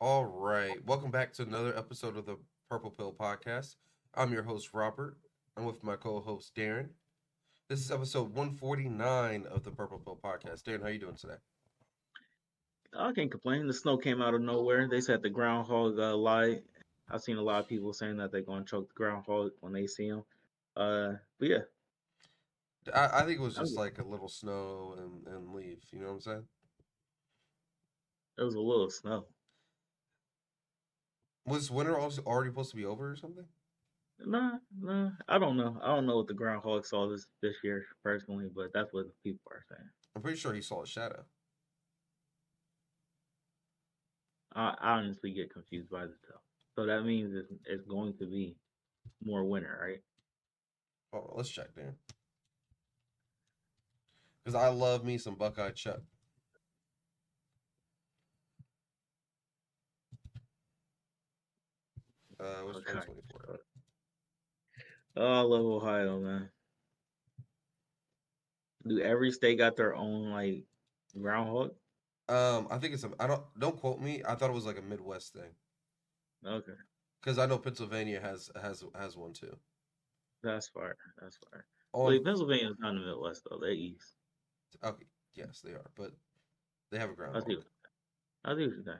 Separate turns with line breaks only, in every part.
All right. Welcome back to another episode of the Purple Pill Podcast. I'm your host, Robert. I'm with my co-host, Darren. This is episode 149 of the Purple Pill Podcast. Darren, how you doing today?
I can't complain. The snow came out of nowhere. They said the groundhog uh, lied. I've seen a lot of people saying that they're going to choke the groundhog when they see him. Uh, but yeah,
I, I think it was just like a little snow and, and leave. You know what I'm saying?
it was a little snow.
Was winter also already supposed to be over or something?
Nah, nah. I don't know. I don't know what the groundhog saw this this year personally, but that's what the people are saying.
I'm pretty sure he saw a shadow.
I, I honestly get confused by this stuff. So that means it's, it's going to be more winter, right?
Oh, let's check, Darren. Because I love me some Buckeye Chuck. Uh, what's
Okay.
2024?
Oh, I love Ohio, man. Do every state got their own like groundhog?
Um, I think it's a. I don't don't quote me. I thought it was like a Midwest thing
Okay,
because I know Pennsylvania has has has one too.
that's fire. That's fire.
On,
Wait, Pennsylvania's not in the Midwest though. They're east.
okay, yes, they are, but they have a groundhog.
see. I see what you're saying.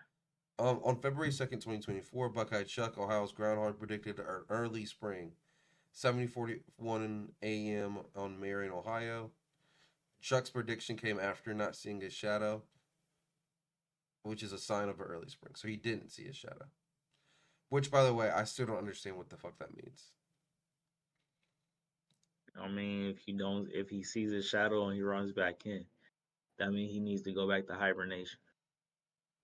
Um, on February 2nd, 2024, Buckeye Chuck, Ohio's groundhog, predicted an early spring. 7041 a.m. on Marion, Ohio. Chuck's prediction came after not seeing his shadow, which is a sign of an early spring. So he didn't see his shadow. Which, by the way, I still don't understand what the fuck that means.
I mean, if he don't, if he sees his shadow and he runs back in, that means he needs to go back to hibernation.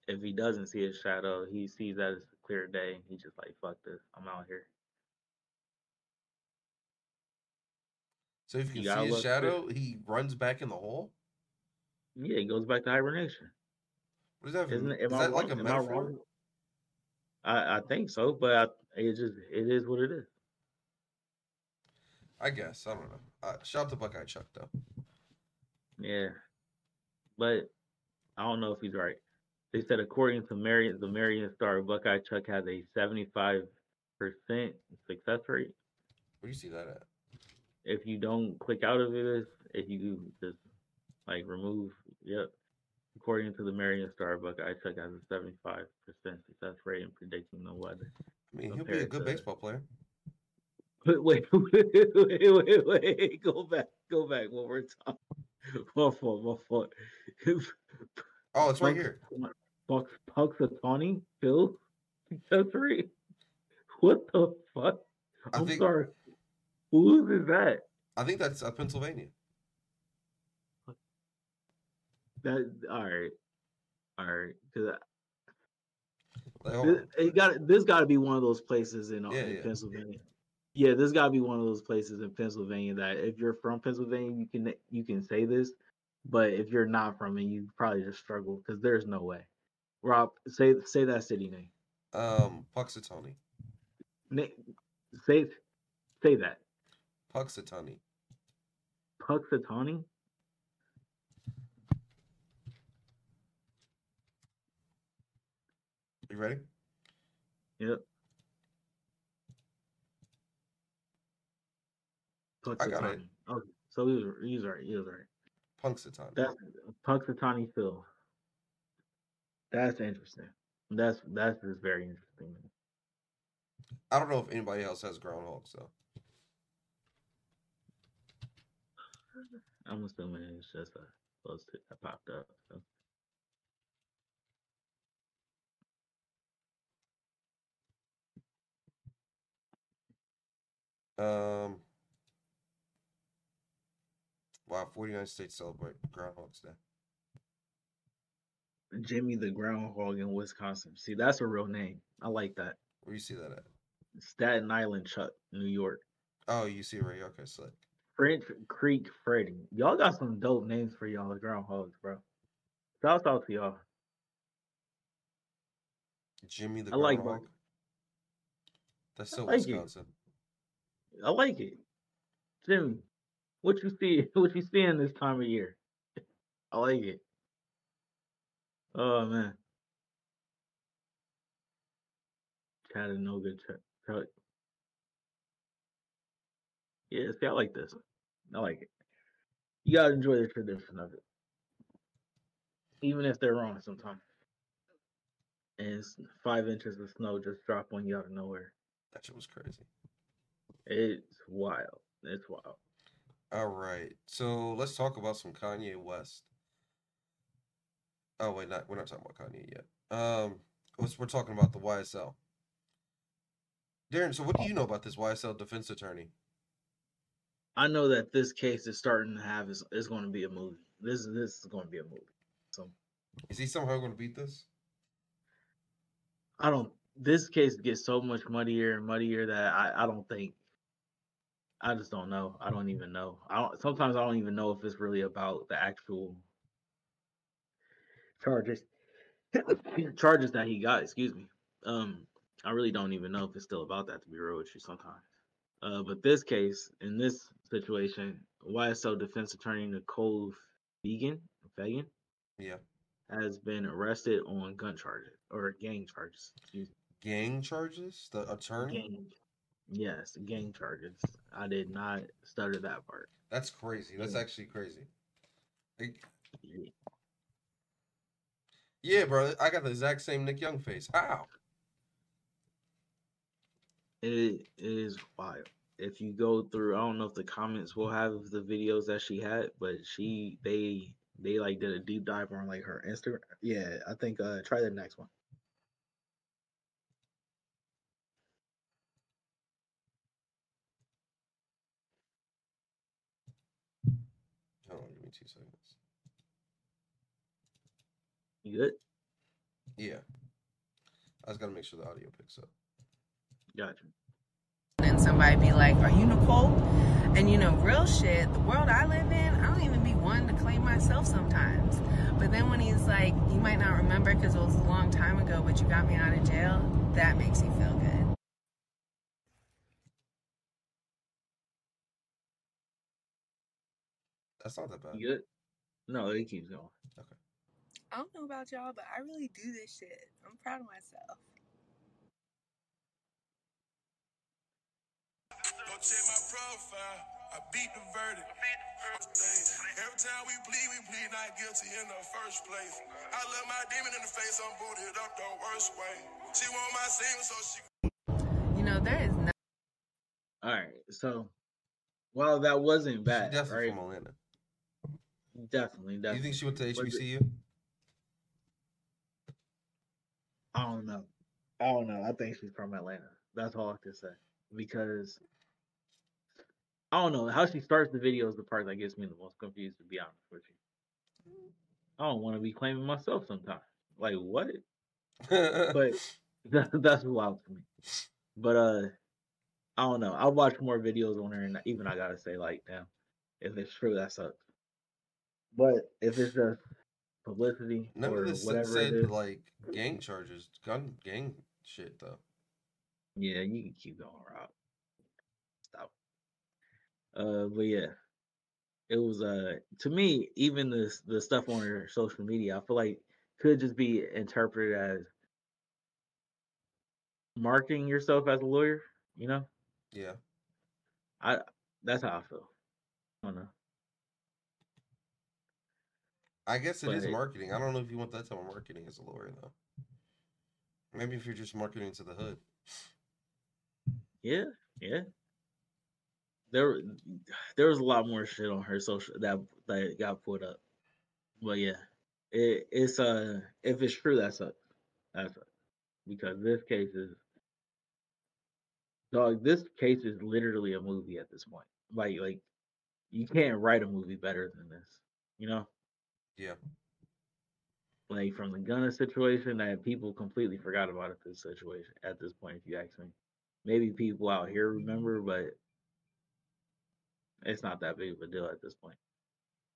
If he doesn't see his shadow, he sees that it's a clear day. He just like fuck this, I'm out here.
So if you
You
can see his shadow, he runs back in the hole?
Yeah, he goes back to hibernation.
What does that
Isn't
mean?
it? Am
Is
I
that like a
Am I
metaphor?
I, I think so, but I, it just it is what it is.
I guess. I don't know. Uh, shout out to Buckeye Chuck, though.
Yeah, but I don't know if he's right. They said according to Marion, the Marion Star, Buckeye Chuck has a seventy-five percent success rate.
Where do you see that at?
If you don't click out of it, if you just like remove, yep. According to the Marion Star, Buckeye Chuck has a seventy-five percent success rate in predicting the weather.
I mean, he'll be a good
to-
baseball player.
Wait, wait, wait, wait, wait, wait. Go back, go back one more time. My fault, my fault.
Oh, it's right here.
Bucks Puxatawny Phil accessory. What the fuck?
I
I'm
think-
sorry. Who is that?
I think that's uh, Pennsylvania.
That all right, all right. Cause this, it got this got to be one of those places in,
Yeah,
in
yeah.
Pennsylvania. Yeah, this got to be one of those places in Pennsylvania that if you're from Pennsylvania, you can you can say this, but if you're not from it, you probably just struggle because there's no way. Rob, say say that city name.
Um, Puxatawny.
Na- say say that.
Puxatawny.
Puxatawny.
You ready?
Yep.
I got it.
Okay, so he was he was right. He was right.
Punxsutawney.
That's Puxatawny Phil. That's interesting. That's that's just very interesting.
I don't know if anybody else has groundhogs though.
I'm assuming it's just a post that popped up. So.
Um. Wow, 49 states celebrate Groundhog's Day.
Jimmy the Groundhog in Wisconsin. See, that's a real name. I like that.
Where you see that at?
Staten Island Chuck, New York.
Oh, you see it right. Okay, slick.
French Creek Freddy. Y'all got some dope names for y'all groundhogs, bro. Shout out to y'all.
Jimmy the
I like
Groundhog.
Buck.
That's still
like it.
Wisconsin.
I like it. Jimmy, what you see what you seeing this time of year? I like it. Oh man. Chattanooga Chuck. Yeah, see, I like this. I like it. You gotta enjoy the tradition of it, even if they're wrong sometimes. And it's five inches of snow just drop on you out of nowhere.
That shit was crazy.
It's wild. It's wild.
All right, so let's talk about some Kanye West. Oh wait, not we're not talking about Kanye yet. Um, we're talking about the YSL. Darren, so what do you know about this YSL defense attorney?
I know that this case is starting to have is is going to be a movie. This this is going to be a movie. So
Is he somehow going to beat this?
I don't. This case gets so much muddier and muddier that I I don't think. I just don't know. I don't even know. I don't. Sometimes I don't even know if it's really about the actual charges charges that he got. Excuse me. Um, I really don't even know if it's still about that. To be real with you, sometimes. Uh, but this case, in this situation, YSL defense attorney Nicole Fegan, Fegan
Yeah,
has been arrested on gun charges or gang charges. Excuse me.
gang charges. The attorney.
Gang. Yes, gang charges. I did not stutter that part.
That's crazy. That's actually crazy. Like,
Yeah.
Yeah, bro. I got the exact same Nick Young face. How?
It is wild. If you go through, I don't know if the comments will have the videos that she had, but she they they like did a deep dive on like her Instagram. Yeah, I think uh try the next one.
Hold on, give me two seconds.
You good?
Yeah, I just gotta make sure the audio picks up.
Gotcha.
then somebody be like, Are you Nicole? And you know, real shit, the world I live in, I don't even be one to claim myself sometimes. But then when he's like, You might not remember because it was a long time ago, but you got me out of jail, that makes you feel good.
That's not that bad.
You good? No, it keeps going.
I don't know about y'all, but I really do this shit. I'm proud of myself.
Go check my profile. I beat the verdict. Every time we plead, we plead not guilty in the first place. I look my demon in the face, I'm booted up the worst way. She want my single, so she
You know, there is no
All right. So, while that wasn't
She's
bad,
definitely
right?
from Atlanta.
Definitely,
Do
definitely.
you think she went to
Was it-
HBCU?
I don't know. I don't know. I think she's from Atlanta. That's all I can say. Because I don't know how she starts the video is the part that gets me the most confused. To be honest with you, I don't want to be claiming myself sometimes. Like what? But that, that's wild to me. But uh, I don't know. I'll watch more videos on her, and even I gotta say, like, damn, if it's true, that sucks. But if it's just publicity
None
or
of this
whatever
said
is,
like gang charges, gun gang shit though.
Yeah, you can keep going, Rob. Stop. Uh, but yeah, it was uh to me even the the stuff on her social media, I feel like could just be interpreted as marketing yourself as a lawyer. You know,
Yeah.
I that's how I feel. I don't know.
I guess it is
But-
marketing. I don't know if you want that type of marketing as a lawyer though. Maybe if you're just marketing to the hood.
Yeah, yeah. There, there was a lot more shit on her social that that got put up, but yeah, it, it's uh if it's true that sucks, that sucks because this case is dog. This case is literally a movie at this point. Like like you can't write a movie better than this, you know.
Yeah.
Like from the Gunna situation that people completely forgot about at this situation at this point, if you ask me. Maybe people out here remember, but it's not that big of a deal at this point.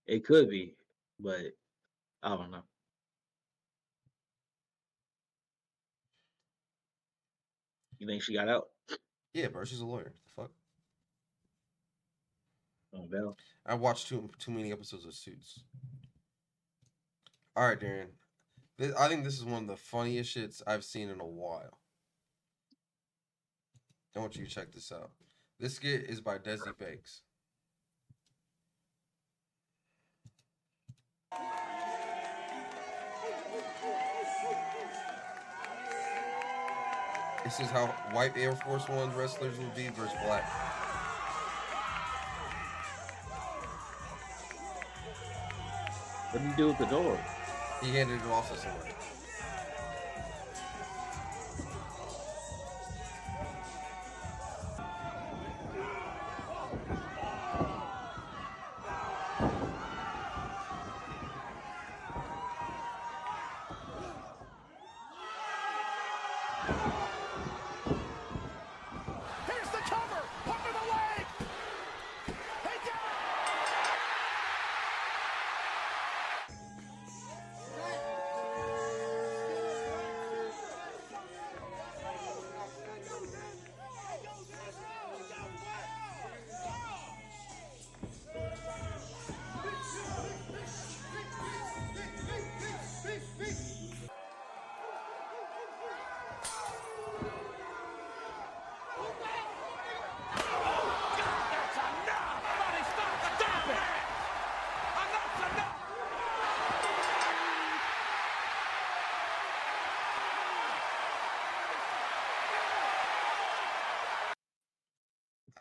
It could be, but I don't know. You think she got out?
Yeah, bro, she's a lawyer. The fuck.
Oh, Bell.
I watched too too many episodes of Suits. All right, Darren. This, I think this is one of the funniest shits I've seen in a while. I want you to check this out. This skit is by Desi Banks. This is how white Air Force One wrestlers will be versus black.
What do you do with the door?
He handed it off to somebody.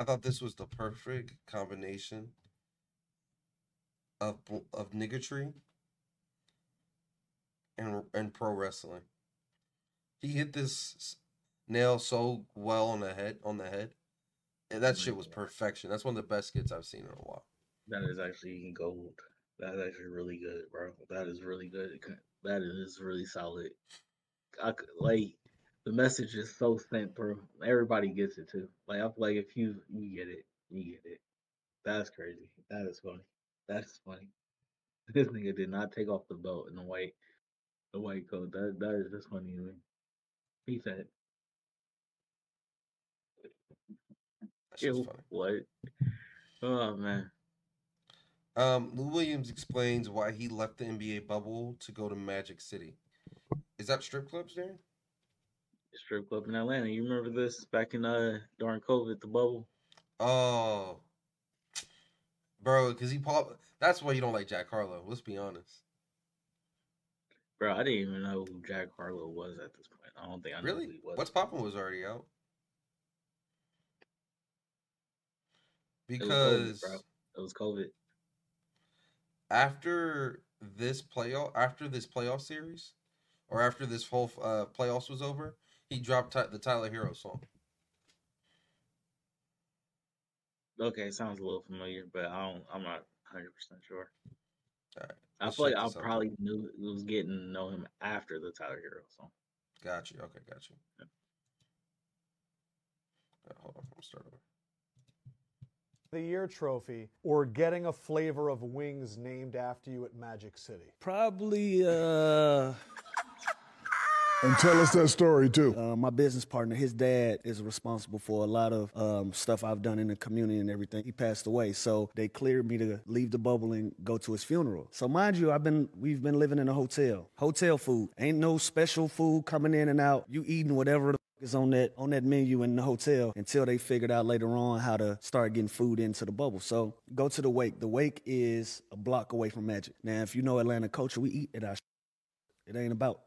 Thought this was the perfect combination of of niggatry and and pro wrestling. He hit this nail so well on the head on the head, and that shit was perfection. That's one of the best skits I've seen in a while.
That is actually gold. That's actually really good, bro. That is really good. That is really solid. I could, like the message is so sent through. Everybody gets it too. Like I feel like if you you get it, you get it. That's crazy. That is funny. That's funny. This nigga did not take off the belt in the white the white coat. That that is just funny to me. He said, "Ew,
funny.
what?" Oh man.
Um, Lou Williams explains why he left the NBA bubble to go to Magic City. Is that strip clubs, Darren?
Strip club in Atlanta. You remember this back in uh during COVID, the bubble?
Oh, bro, because he pop. That's why you don't like Jack Harlow. Let's be honest.
Bro, I didn't even know who Jack Harlow was at this point. I don't think I knew
Really?
who he was.
What's popping was already out.
It was COVID,
Because.
It was COVID.
after this playoff, after this playoff series, or after this whole uh, playoffs was over, he dropped Ty- the Tyler Herro song.
Okay, sounds a little familiar, but I don't. I'm not 100 percent sure.
Alright,
I feel like I
this out.
probably knew was getting to know him after the Tyler Herro song.
Got you. Okay, got you. Uh, hold on, I'm start over.
the Year trophy or getting a flavor of wings named after you at Magic City?
Probably uh,
And tell us that story too.
uh, my business partner, his dad is responsible for a lot of um, stuff I've done in the community and everything. He passed away, so they cleared me to leave the bubble and go to his funeral. So mind you, I've been we've been living in a hotel. Hotel food ain't no special food coming in and out. You eating whatever the is on that on that menu in the hotel until they figured out later on how to start getting food into the bubble. So go to the wake. The wake is a block away from Magic. Now, if you know Atlanta culture, we eat at our. It ain't about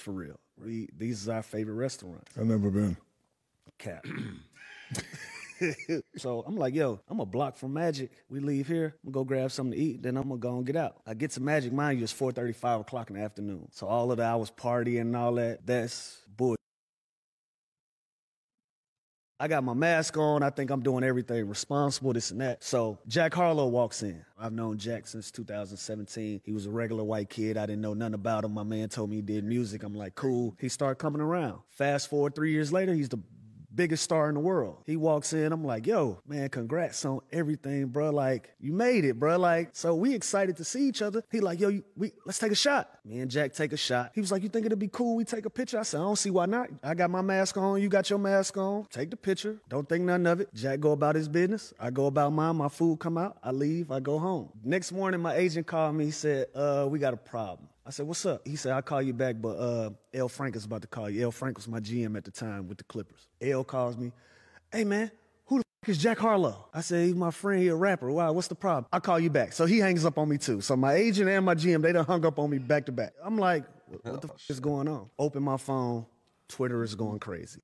for real. We these is our favorite restaurants.
I've never been.
Cap. so I'm like, yo, I'm a block from Magic. We leave here, I'm gonna go grab something to eat, then I'm gonna go and get out. I get to Magic, mind you, it's 4:35 o'clock in the afternoon. So all of the hours partying and all that, that's bull. I got my mask on. I think I'm doing everything responsible, this and that. So Jack Harlow walks in. I've known Jack since 2017. He was a regular white kid. I didn't know nothing about him. My man told me he did music. I'm like, cool. He started coming around. Fast forward three years later, he's the biggest star in the world. He walks in, I'm like, yo, man, congrats on everything, bro. Like, you made it, bro. Like, so we excited to see each other. He like, yo, you, we let's take a shot. Me and Jack take a shot. He was like, you think it'd be cool we take a picture? I said, I don't see why not. I got my mask on, you got your mask on. Take the picture. Don't think nothing of it. Jack go about his business. I go about mine. My food come out. I leave. I go home. Next morning, my agent called me. He said, uh, we got a problem. I said, what's up? He said, I'll call you back, but uh, L. Frank is about to call you. L. Frank was my GM at the time with the Clippers. L calls me. Hey man, who the f- is Jack Harlow? I said, he's my friend, he a rapper. Why? what's the problem? I'll call you back. So he hangs up on me too. So my agent and my GM, they done hung up on me back to back. I'm like, what, what the f- is going on? Open my phone, Twitter is going crazy.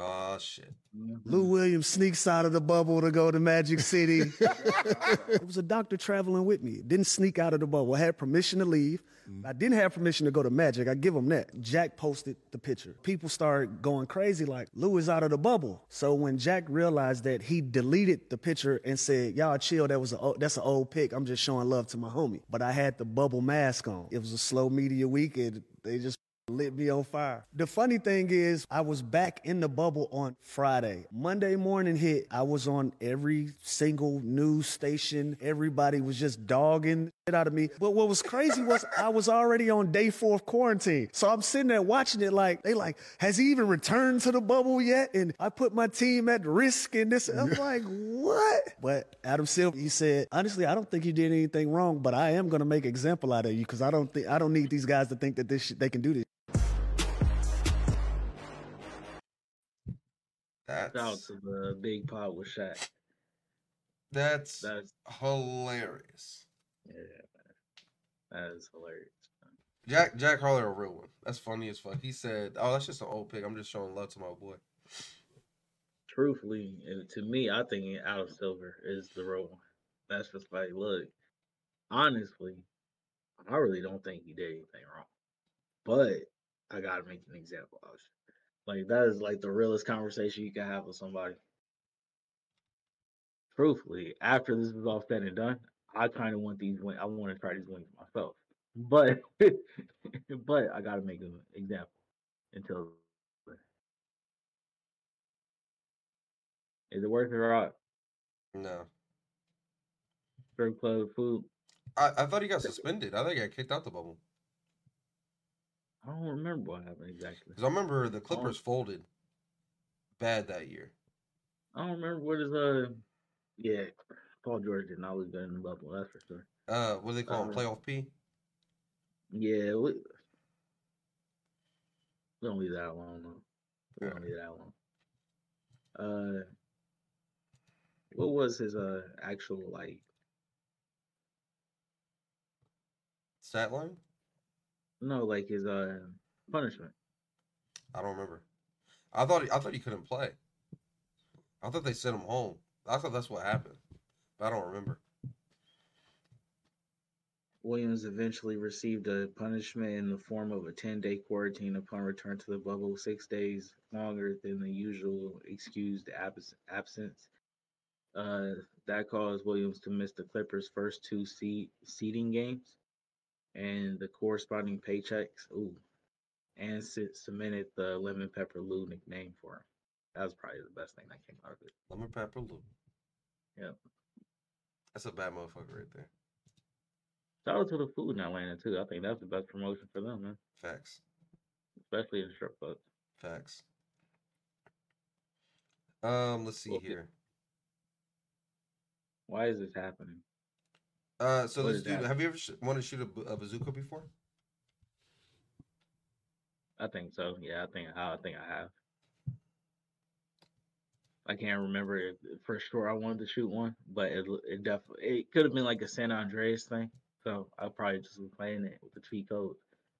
Oh shit. Mm-hmm.
Lou Williams sneaks out of the bubble to go to Magic City. it was a doctor traveling with me. Didn't sneak out of the bubble. I had permission to leave. Mm. I didn't have permission to go to Magic. I give him that. Jack posted the picture. People started going crazy like, Lou is out of the bubble. So when Jack realized that, he deleted the picture and said, y'all chill, that was a that's an old pic. I'm just showing love to my homie. But I had the bubble mask on. It was a slow media week and they just lit me on fire. The funny thing is, I was back in the bubble on Friday. Monday morning hit, I was on every single news station. Everybody was just dogging it out of me. But what was crazy was I was already on day four of quarantine. So I'm sitting there watching it like, they like, has he even returned to the bubble yet? And I put my team at risk in this. I'm like, what? But Adam Silver, he said, honestly, I don't think you did anything wrong, but I am going to make example out of you because I don't think, I don't need these guys to think that this shit, they can do this.
Shout out
That's
to the big pot with Shaq.
that's
That's
hilarious.
yeah, man. That is hilarious.
Jack Jack Harlow a real one. That's funny as fuck. He said, "Oh, that's just an old pic. I'm just showing love to my boy."
Truthfully, to me, I think Adam Silver is the real one. That's just like, look, honestly, I really don't think he did anything wrong. But I gotta make an example of it. Like that is like the realest conversation you can have with somebody. Truthfully, after this is all said and done, I kind of want these wins. I want to try these wins myself. But but I gotta make an example until is it worth it or not?
No,
Strip club food.
I, I thought he got suspended. I think he got kicked out the bubble
I don't remember what happened exactly.
because I remember the Clippers folded bad that year.
I don't remember what is uh yeah. Paul George did not look good in the bubble, that's for sure.
Uh, what do they call him?
Uh,
Playoff P.
Yeah, we, we don't leave that alone though. We
Yeah.
don't leave that alone. Uh what was his uh actual like
Stat line?
No like his uh punishment?
I don't remember. I thought he, I thought he couldn't play. I thought they sent him home. I thought that's what happened, but I don't remember.
Williams eventually received a punishment in the form of a 10 day quarantine upon return to the bubble, six days longer than the usual excused abs- absence. Uh, that caused Williams to miss the Clippers' first two seed- seeding games and the corresponding paychecks. Ooh. And cemented the Lemon Pepper Lou nickname for him. That was probably the best thing that came out of it.
Lemon Pepper Lou.
Yep.
That's a bad motherfucker right there.
Shout out to the food in Atlanta, too. I think that's the best promotion for them, man.
Facts.
Especially in strip clubs.
Facts. Um, let's see
Okay.
here.
Why is this happening?
Uh, so
What
this
is
dude,
that?
have you ever sh- wanted to shoot a, a bazooka before?
I think so. Yeah, I think I, I think I have. I can't remember if, for sure I wanted to shoot one, but it it definitely it could have been like a San Andreas thing. So I probably just was playing it with the cheat code.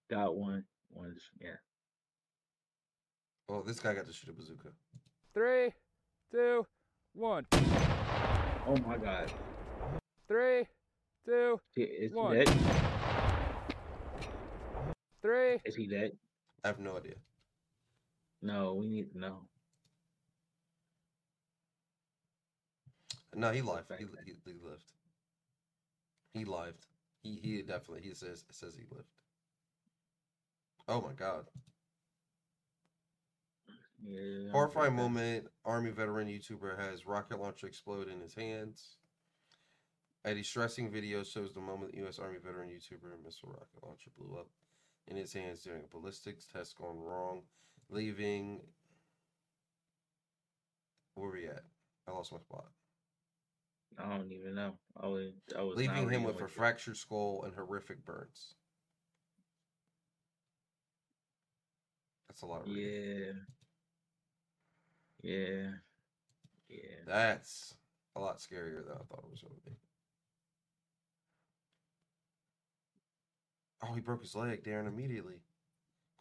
Got one, one, yeah.
Well, this guy got to shoot a bazooka.
Three, two, one.
Oh my god,
Three, two,
Is- is he dead?
three.
Is he dead?
I have no idea.
No, we need to know.
No, he lived. He, he, he lived. He lived. He he definitely he says says he lived. Oh my god.
Yeah.
Horrifying moment. Army veteran YouTuber has rocket launcher explode in his hands. A distressing video shows the moment the U.S. Army veteran YouTuber missile rocket launcher blew up in his hands during a ballistics test gone wrong, leaving. Where we at? I lost my spot.
I don't even know. I was I was
Leaving him with a
you-
fractured skull and horrific burns. That's a lot of reading.
Yeah. Yeah. Yeah.
That's a lot scarier than I thought it was going to be. Oh, he broke his leg, Darren, immediately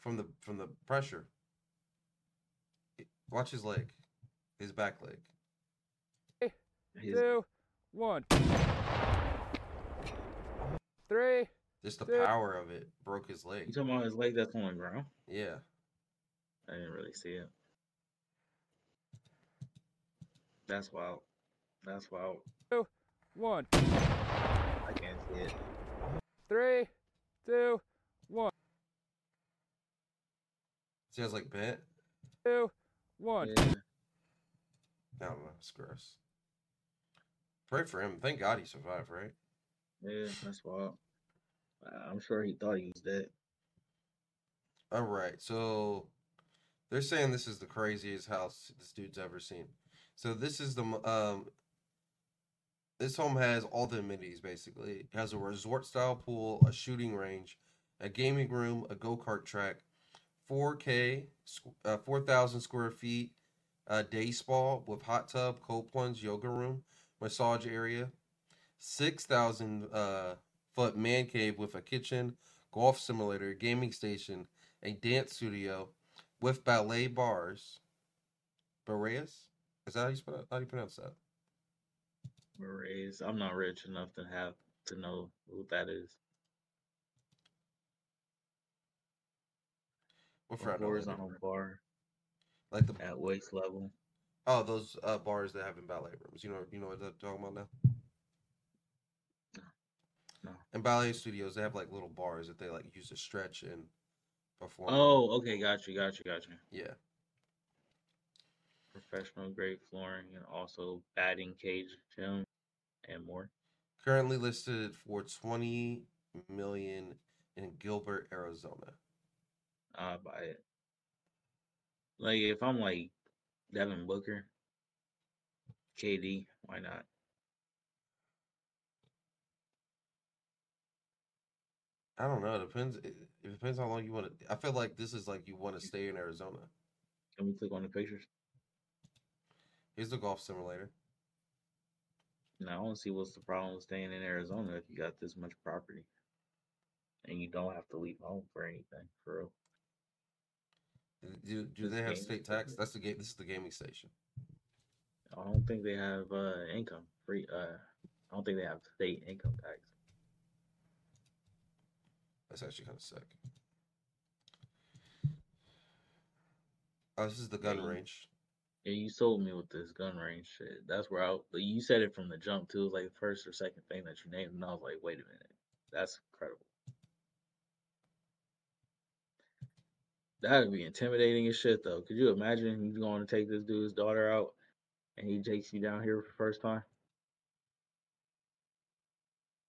from the from the pressure. Watch his leg, his back leg.
His,
two, one. Three.
Just the
Dude.
power of it broke his leg.
you talking about his leg that's on the ground?
Yeah.
I didn't really see it. That's wild. That's wild.
Two, One.
I can't see it.
Three. Two. One.
See, I was like bit.
Two. One.
Yeah.
I don't know. It's gross. Pray for him. Thank God he survived, right?
Yeah, that's wild. I'm sure he thought he was dead.
All right. So they're saying this is the craziest house this dude's ever seen. So this is the um this home has all the amenities basically. It has a resort style pool, a shooting range, a gaming room, a go-kart track, 4K, uh, 4,000 square feet, a day spa with hot tub, cold plunge, yoga room, massage area, 6,000 uh, foot man cave with a kitchen, golf simulator, gaming station, a dance studio with ballet bars. Boreas? Is that how you, how you pronounce that?
Berets. I'm not rich enough to have to know what that is.
What for? I know that
horizontal bar
Like the
at waist level.
oh those uh, bars that have in ballet rooms. You know you know what I'm talking about now.
No.
In ballet studios, they have like little bars that they like use to stretch and perform.
Oh, okay, got you, got you, got you.
yeah.
Professional grade flooring and also batting cage gym and more.
Currently listed for twenty million in Gilbert, Arizona.
I'll buy it. Like if I'm like Devin Booker, KD, why not?
I don't know. It depends. It, it depends how long you want to. I feel like this is like you want to stay in Arizona.
Can we click on the pictures?
Here's the golf simulator.
Now I don't see what's the problem with staying in Arizona if you got this much property. And you don't have to leave home for anything, for real.
Do do they have state tax? That's the game. This is the gaming station.
I don't think they have uh income free uh I don't think they have state income tax.
That's actually kind of sick. Oh, this is the gun range.
Yeah, you sold me with this gun range shit. That's where I you said it from the jump too, it was like the first or second thing that you named, and I was like, wait a minute. That's incredible. That'd be intimidating as shit though. Could you imagine you going to take this dude's daughter out and he takes you down here for the first time?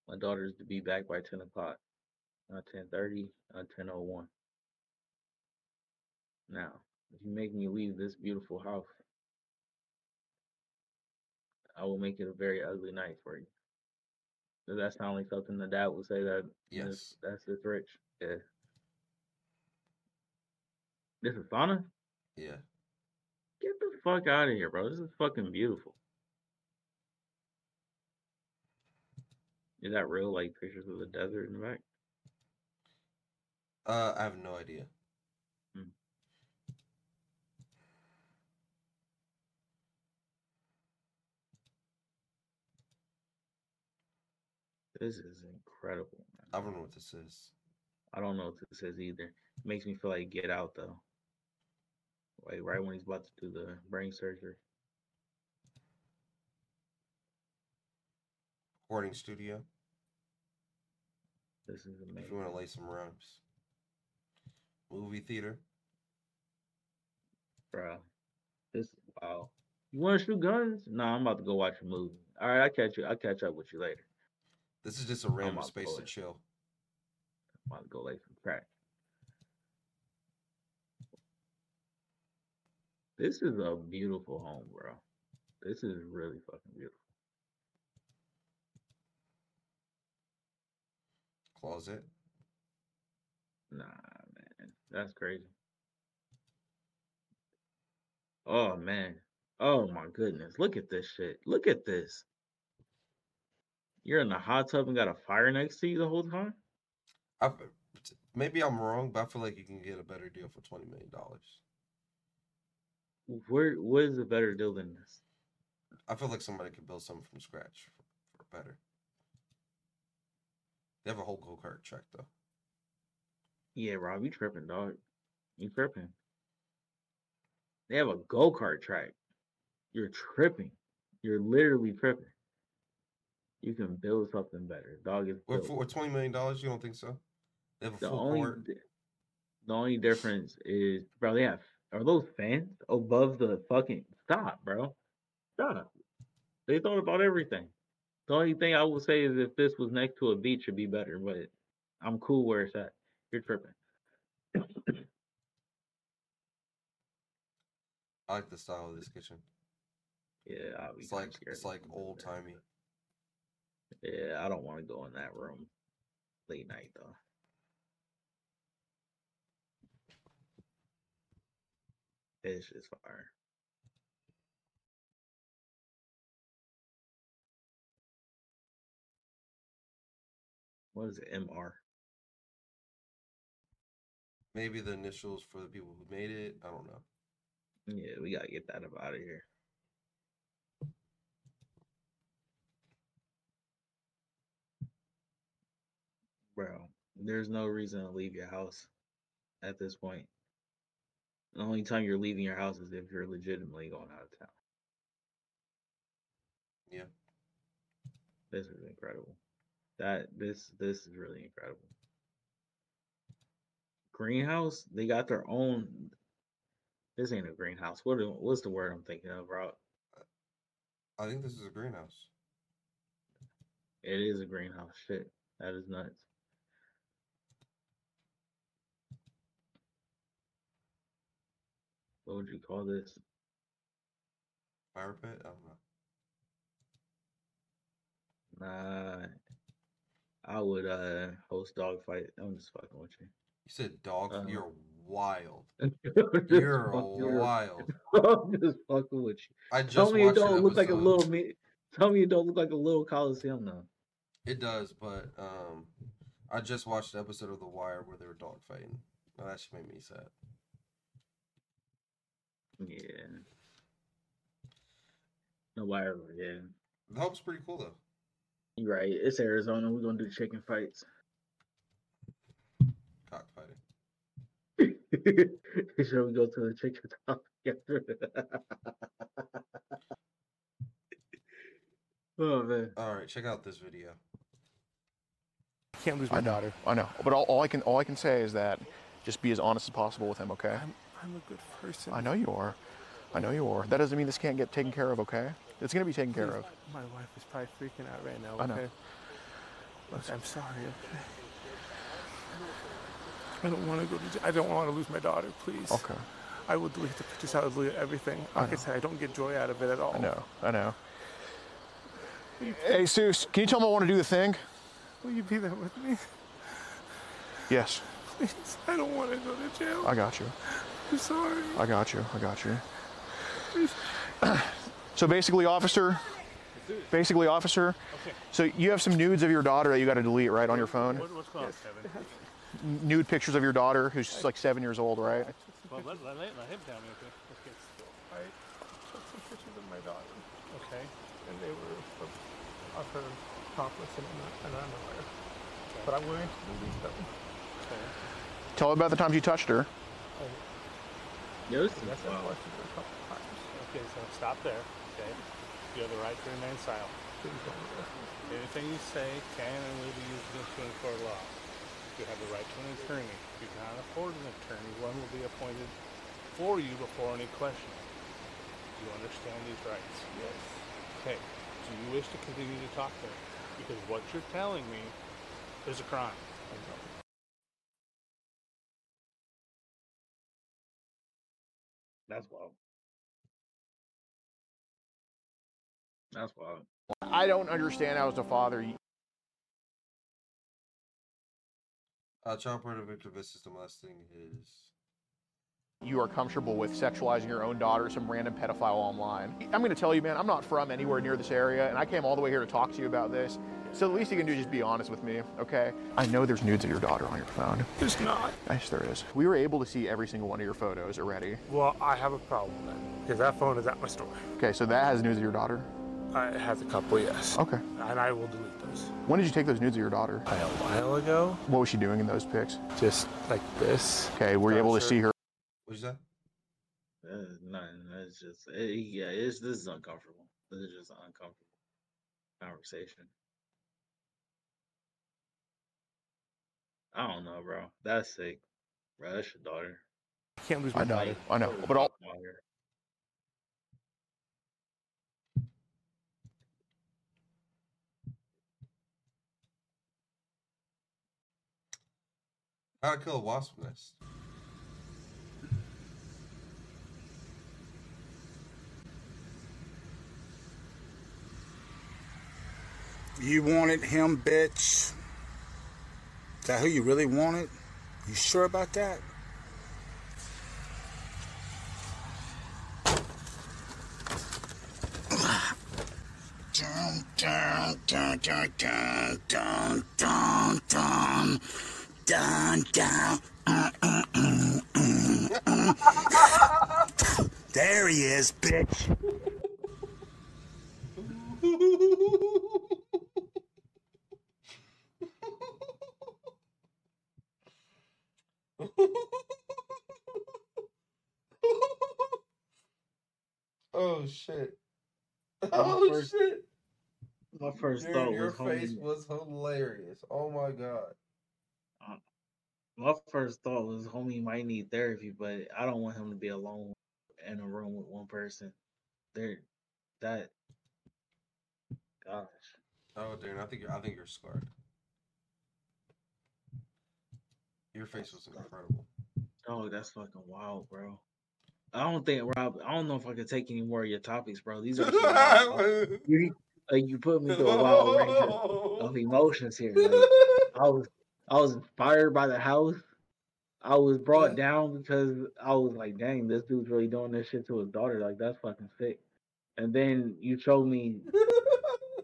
My daughter's to be back by ten o'clock. Not ten thirty, not ten oh one. Now, if you make me leave this beautiful house, I will make it a very ugly night for you. Does that sound like something the dad would say that
Yes.
that's this rich? Yeah. This is sauna?
Yeah.
Get the fuck out of here, bro. This is fucking beautiful. Is that real? Like pictures of the desert in the back?
Uh, I have no idea.
This is incredible. Man.
I don't know what this is.
I don't know what this is either. Makes me feel like Get Out though. Like right when he's about to do the brain surgery.
Recording studio.
This is amazing.
If you want to lay some rhymes. Movie theater.
Bro. This wow. You wanna shoot guns? Nah, I'm about to go watch a movie. Alright, I'll catch you. I'll catch up with you later.
This is just a random space
for
to chill.
I'm about to go lay some crack. This is a beautiful home, bro. This is really fucking beautiful.
Closet.
Nah, man. That's crazy. Oh man. Oh my goodness. Look at this shit. Look at this. You're in the hot tub and got a fire next to you the whole time?
I, maybe I'm wrong, but I feel like you can get a better deal for twenty million dollars.
Where what is a better deal than this?
I feel like somebody could build something from scratch for, for better. They have a whole go kart track though.
Yeah, Rob, you tripping, dog. You tripping. They have a go-kart track. You're tripping. You're literally tripping. You can build something better. Dog is built.
for twenty million dollars, you don't think so? They have a
The
full
only
court.
the only difference is, bro, they have are those fans above the fucking stop, bro. Stop. They thought about everything. The only thing I will say is if this was next to a beach, it'd be better, but I'm cool where it's at. You're tripping.
I like the style of this kitchen.
Yeah,
It's like it's like old timey.
Yeah, I don't want to go in that room late night though. It's just fire. What is it? MR.
Maybe the initials for the people who made it. I don't know.
Yeah, we gotta get that up out of here. Bro, there's no reason to leave your house at this point. The only time you're leaving your house is if you're legitimately going out of town.
Yeah.
This is incredible. That this this is really incredible. Greenhouse, they got their own. This ain't a greenhouse. What what's the word I'm thinking of, bro?
I think this is a greenhouse.
It is a greenhouse. Shit, that is nuts. What would you call this?
Fire pit? I don't know.
Nah, I would uh host dog fight. I'm just fucking with you.
You said dog.
Uh,
you're wild. You're wild.
I'm just fucking with you.
I just Tell
me it don't look like a little me. Tell me it don't look like a little coliseum though.
It does, but um, I just watched an episode of The Wire where they were dog fighting. Oh, that should make me sad.
Yeah. No wire. Yeah.
The Hope's pretty cool though.
You're right. It's Arizona. We're gonna do chicken fights.
Cockfighting.
Should we go to the chicken top together? oh man.
All right, check out this video.
Can't lose my daughter.
I know. But all, all I can all I can say is that just be as honest as possible with him, okay?
I'm, I'm a good person.
I know you are. I know you are. That doesn't mean this can't get taken care of, okay? It's gonna be taken care of.
My wife is probably freaking out right now.
I know.
Okay. Look, I'm sorry. Okay. I don't want to go to. jail. I don't want to lose my daughter. Please.
Okay.
I will delete the pictures. I will delete everything. Like I,
know.
said, I don't get joy out of it at all.
I know. I know. Hey, Seuss, can you tell him I want to do the thing?
Will you be there with me?
Yes,
Please. I don't want to go to jail.
I got you.
I'm sorry.
I got you. I got you. So basically, officer. Basically, officer. So you have some nudes of your daughter that you got to delete, right, on your phone?
what's going on, Kevin?
Nude pictures of your daughter, who's like seven years old, right?
Well, let, let, let him tell me. Okay. Let's
I took some pictures of my daughter,
okay.
and they were of, of her topless and I'm not, and I'm aware. But I'm willing to delete them.
Okay.
Tell her about the times you touched her.
Yo, this is
Yes, I
wild.
questioned her a couple times.
Okay. So stop there. Okay. You have the right to remain silent.
Please don't arrest me.
Anything you say can and will be used against you in court of law. You have the right to an attorney. If you cannot afford an attorney, one will be appointed for you before any questioning. Do you understand these rights?
Yes.
Okay. Do you wish to continue to talk to her? Because what you're telling me is a crime.
That's wild. That's wild.
I don't understand how as a father. you-
Uh, child pornography victim assist molesting is
you are comfortable with sexualizing your own daughter, some random pedophile online. I'm going to tell you, man, I'm not from anywhere near this area, and I came all the way here to talk to you about this. So the least you can do is just be honest with me, okay? I know there's nudes of your daughter on your phone.
There's not.
Yes, there is. We were able to see every single one of your photos already.
Well, I have a problem then, because that phone is at my store.
Okay, so that has nudes of your daughter?
Uh, it has a couple, yes.
Okay.
And I will delete those.
When did you take those nudes of your daughter?
A while ago.
What was she doing in those pics?
Just like this.
Okay, were you able to see her?
What's that?
Uh, nothing. It's just it, yeah. It's this is uncomfortable. This is just an uncomfortable conversation. I don't know, bro. That's sick, bro. That's your daughter.
I can't lose
I
my
know,
daughter.
I know, but all.
Daughter.
How to kill a wasp nest?
You wanted him, bitch. Is that who you really wanted? You sure about that? Dun, dun, dun, dun, dun, dun, dun, dun, dun, dun. There he is, bitch.
oh shit! Oh
first-
shit!
My first
Dude,
thought
your
was
face
homie.
was hilarious. Oh my god.
Uh, my first thought was homie might need therapy, but I don't want him to be alone in a room with one person. There, that. Gosh.
Oh, dude, I think you're, I think you're scarred. Your face was incredible.
Oh, that's fucking wild, bro. I don't think Rob. I don't know if I can take any more of your topics, bro. These are wild- you, like you put me through a wild range of, of emotions here. Like, I was I was inspired by the house. I was brought down because I was like, dang, this dude's really doing this shit to his daughter. Like that's fucking sick. And then you showed me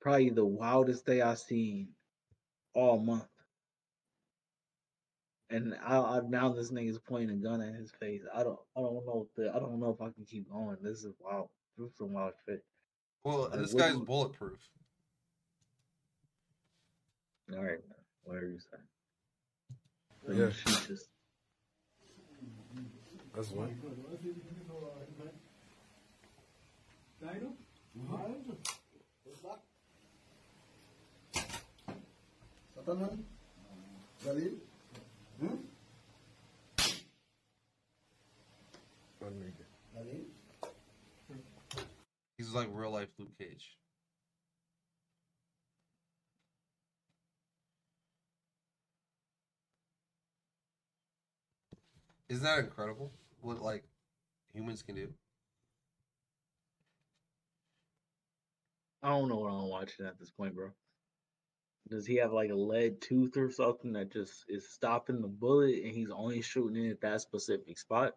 probably the wildest day I've seen all month. And I, I now this nigga's pointing a gun at his face. I don't I don't know if the, I don't know if I can keep going. This is wild. This is some wild shit.
Well,
Like,
this guy's
you-
bulletproof.
All right, man. Whatever you say. So
Yeah.
you shoot this.
That's one.
He's like real life Luke Cage. Isn't that incredible? What like humans can do?
I don't know what I'm watching at this point, bro. Does he have like a lead tooth or something that just is stopping the bullet and he's only shooting it at that specific spot?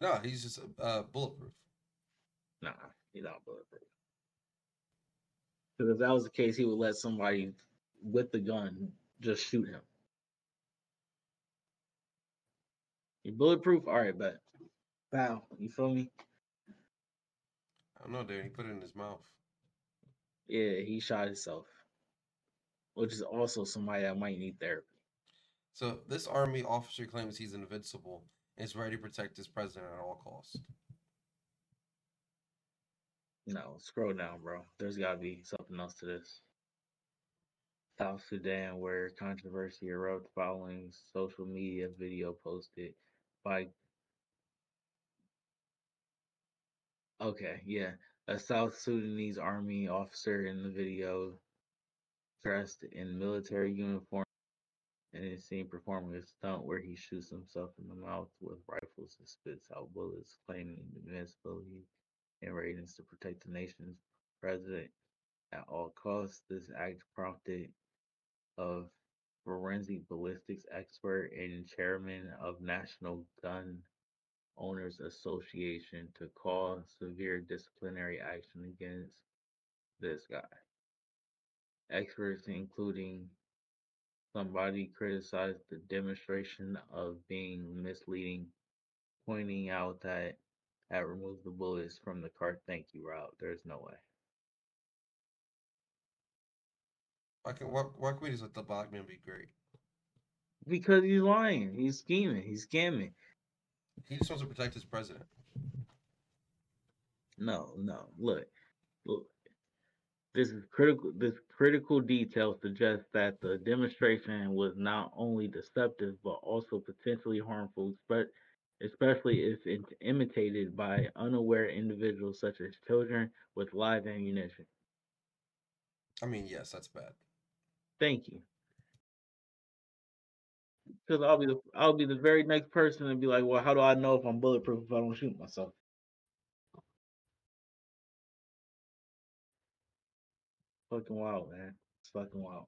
No, he's just uh, bulletproof.
Nah, he's not bulletproof. Because if that was the case, he would let somebody with the gun just shoot him. You bulletproof? All right, but Wow, you feel me?
I don't know, dude. He put it in his mouth.
Yeah, he shot himself, which is also somebody that might need therapy.
So this army officer claims he's invincible and is ready to protect his president at all costs.
No, scroll down, bro. There's got to be something else to this. South Sudan, where controversy erupted following social media video posted by. Okay, yeah. A South Sudanese army officer in the video dressed in military uniform and is seen performing a stunt where he shoots himself in the mouth with rifles and spits out bullets, claiming invincibility and readiness to protect the nation's president at all costs. This act prompted of forensic ballistics expert and chairman of National Gun Owners Association to call severe disciplinary action against this guy. Experts, including somebody, criticized the demonstration of being misleading, pointing out that had removed the bullets from the car thank you route. There's no way.
Why can why, why can we just let the black man be great?
Because he's lying. He's scheming. He's scamming.
He just wants to protect his president.
No, no. Look, look. This is critical. This critical detail suggests that the demonstration was not only deceptive but also potentially harmful, spe- especially if it's imitated by unaware individuals such as children with live ammunition.
I mean, yes, that's bad.
Thank you. Because I'll be the I'll be the very next person and be like, well, how do I know if I'm bulletproof if I don't shoot myself? Fucking wild, man. It's fucking wild.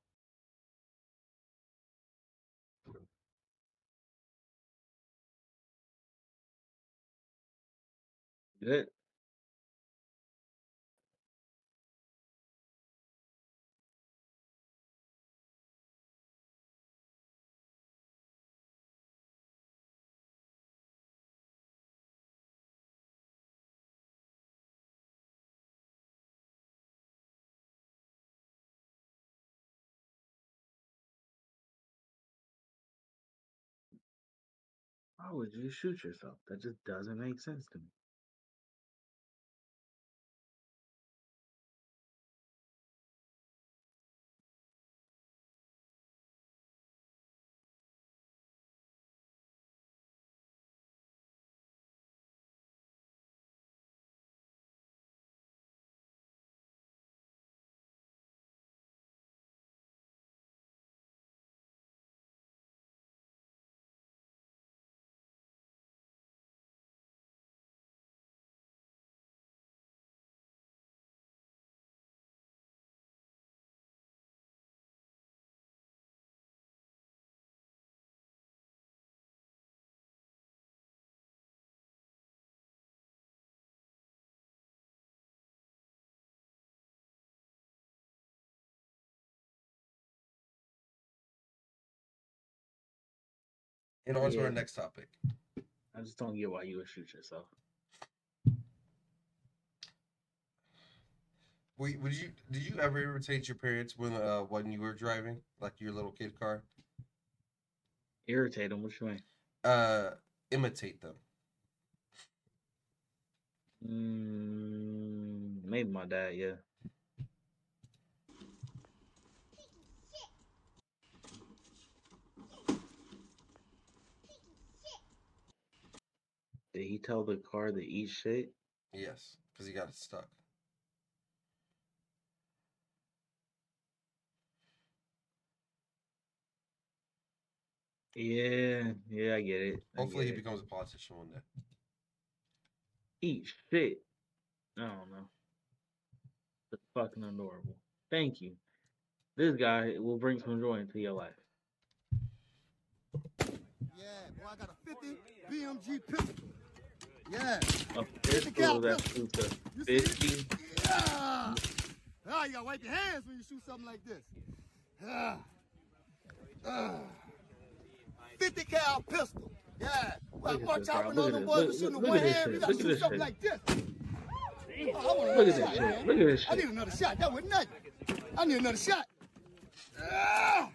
Good. Why would you shoot yourself? That just doesn't make sense to me.
And on to our next topic.
I just don't get why you would shoot yourself.
Were, would you did you ever irritate your parents when uh when you were driving, like your little kid car?
Irritate them. What you mean?
Uh, imitate them.
Mm, maybe my dad. Yeah. Did he tell the car to eat shit?
Yes, because he got it stuck.
Yeah, yeah, I get it. I
Hopefully, he
it.
becomes a politician one day.
eat shit. I don't know. It's fucking adorable. Thank you. This guy will bring some joy into your life.
Yeah, boy, I got a 50 BMG pistol. Yeah.
A pistol that shoots a 50.
Yeah. Ah, you gotta wipe your hands when you shoot something like this. Ah. Ah. 50 cal pistol. Yeah. Well,
Look at
watch
this,
out
bro.
when
Look
those
at
boys
this.
are shooting
Look-
with
look
one
at this
hand.
shit.
You gotta
Look at
shoot
this
something
shit.
like this. Oh, I
Look at this
shot,
shit.
man.
Look at this
I need another shot. That was nothing. I need another shot. Ah.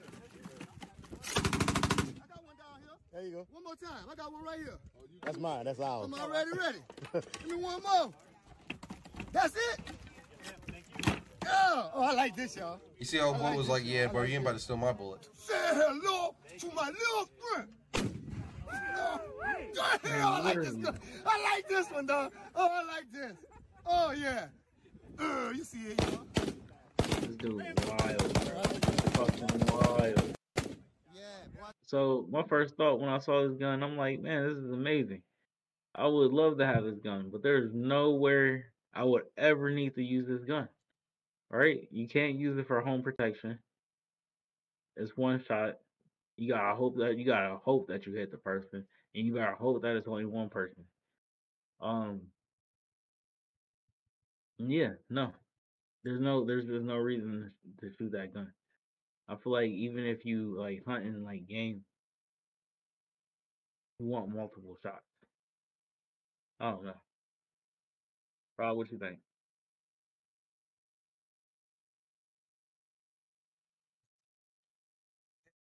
There you go. One more time. I got one right here.
That's mine. That's ours.
I'm already ready. Give me one more. That's it. Yeah. Oh, I like this, y'all.
You see how boy was like, "Yeah, bro, you ain't about to steal my bullet."
Say hello to my little friend. Oh, damn, I like this. gun. I like this one, dog. Oh, I like this. Oh yeah. Uh, you see it, y'all.
This dude wild, bro. Fucking wild. So my first thought when I saw this gun, I'm like, man, this is amazing. I would love to have this gun, but there's nowhere I would ever need to use this gun. All right, you can't use it for home protection. It's one shot. You gotta hope that you gotta hope that you hit the person, and you gotta hope that it's only one person. Um. Yeah, no, there's no there's there's no reason to shoot that gun. I feel like even if you like hunting like game, you want multiple shots. I don't know. Rob, what you think?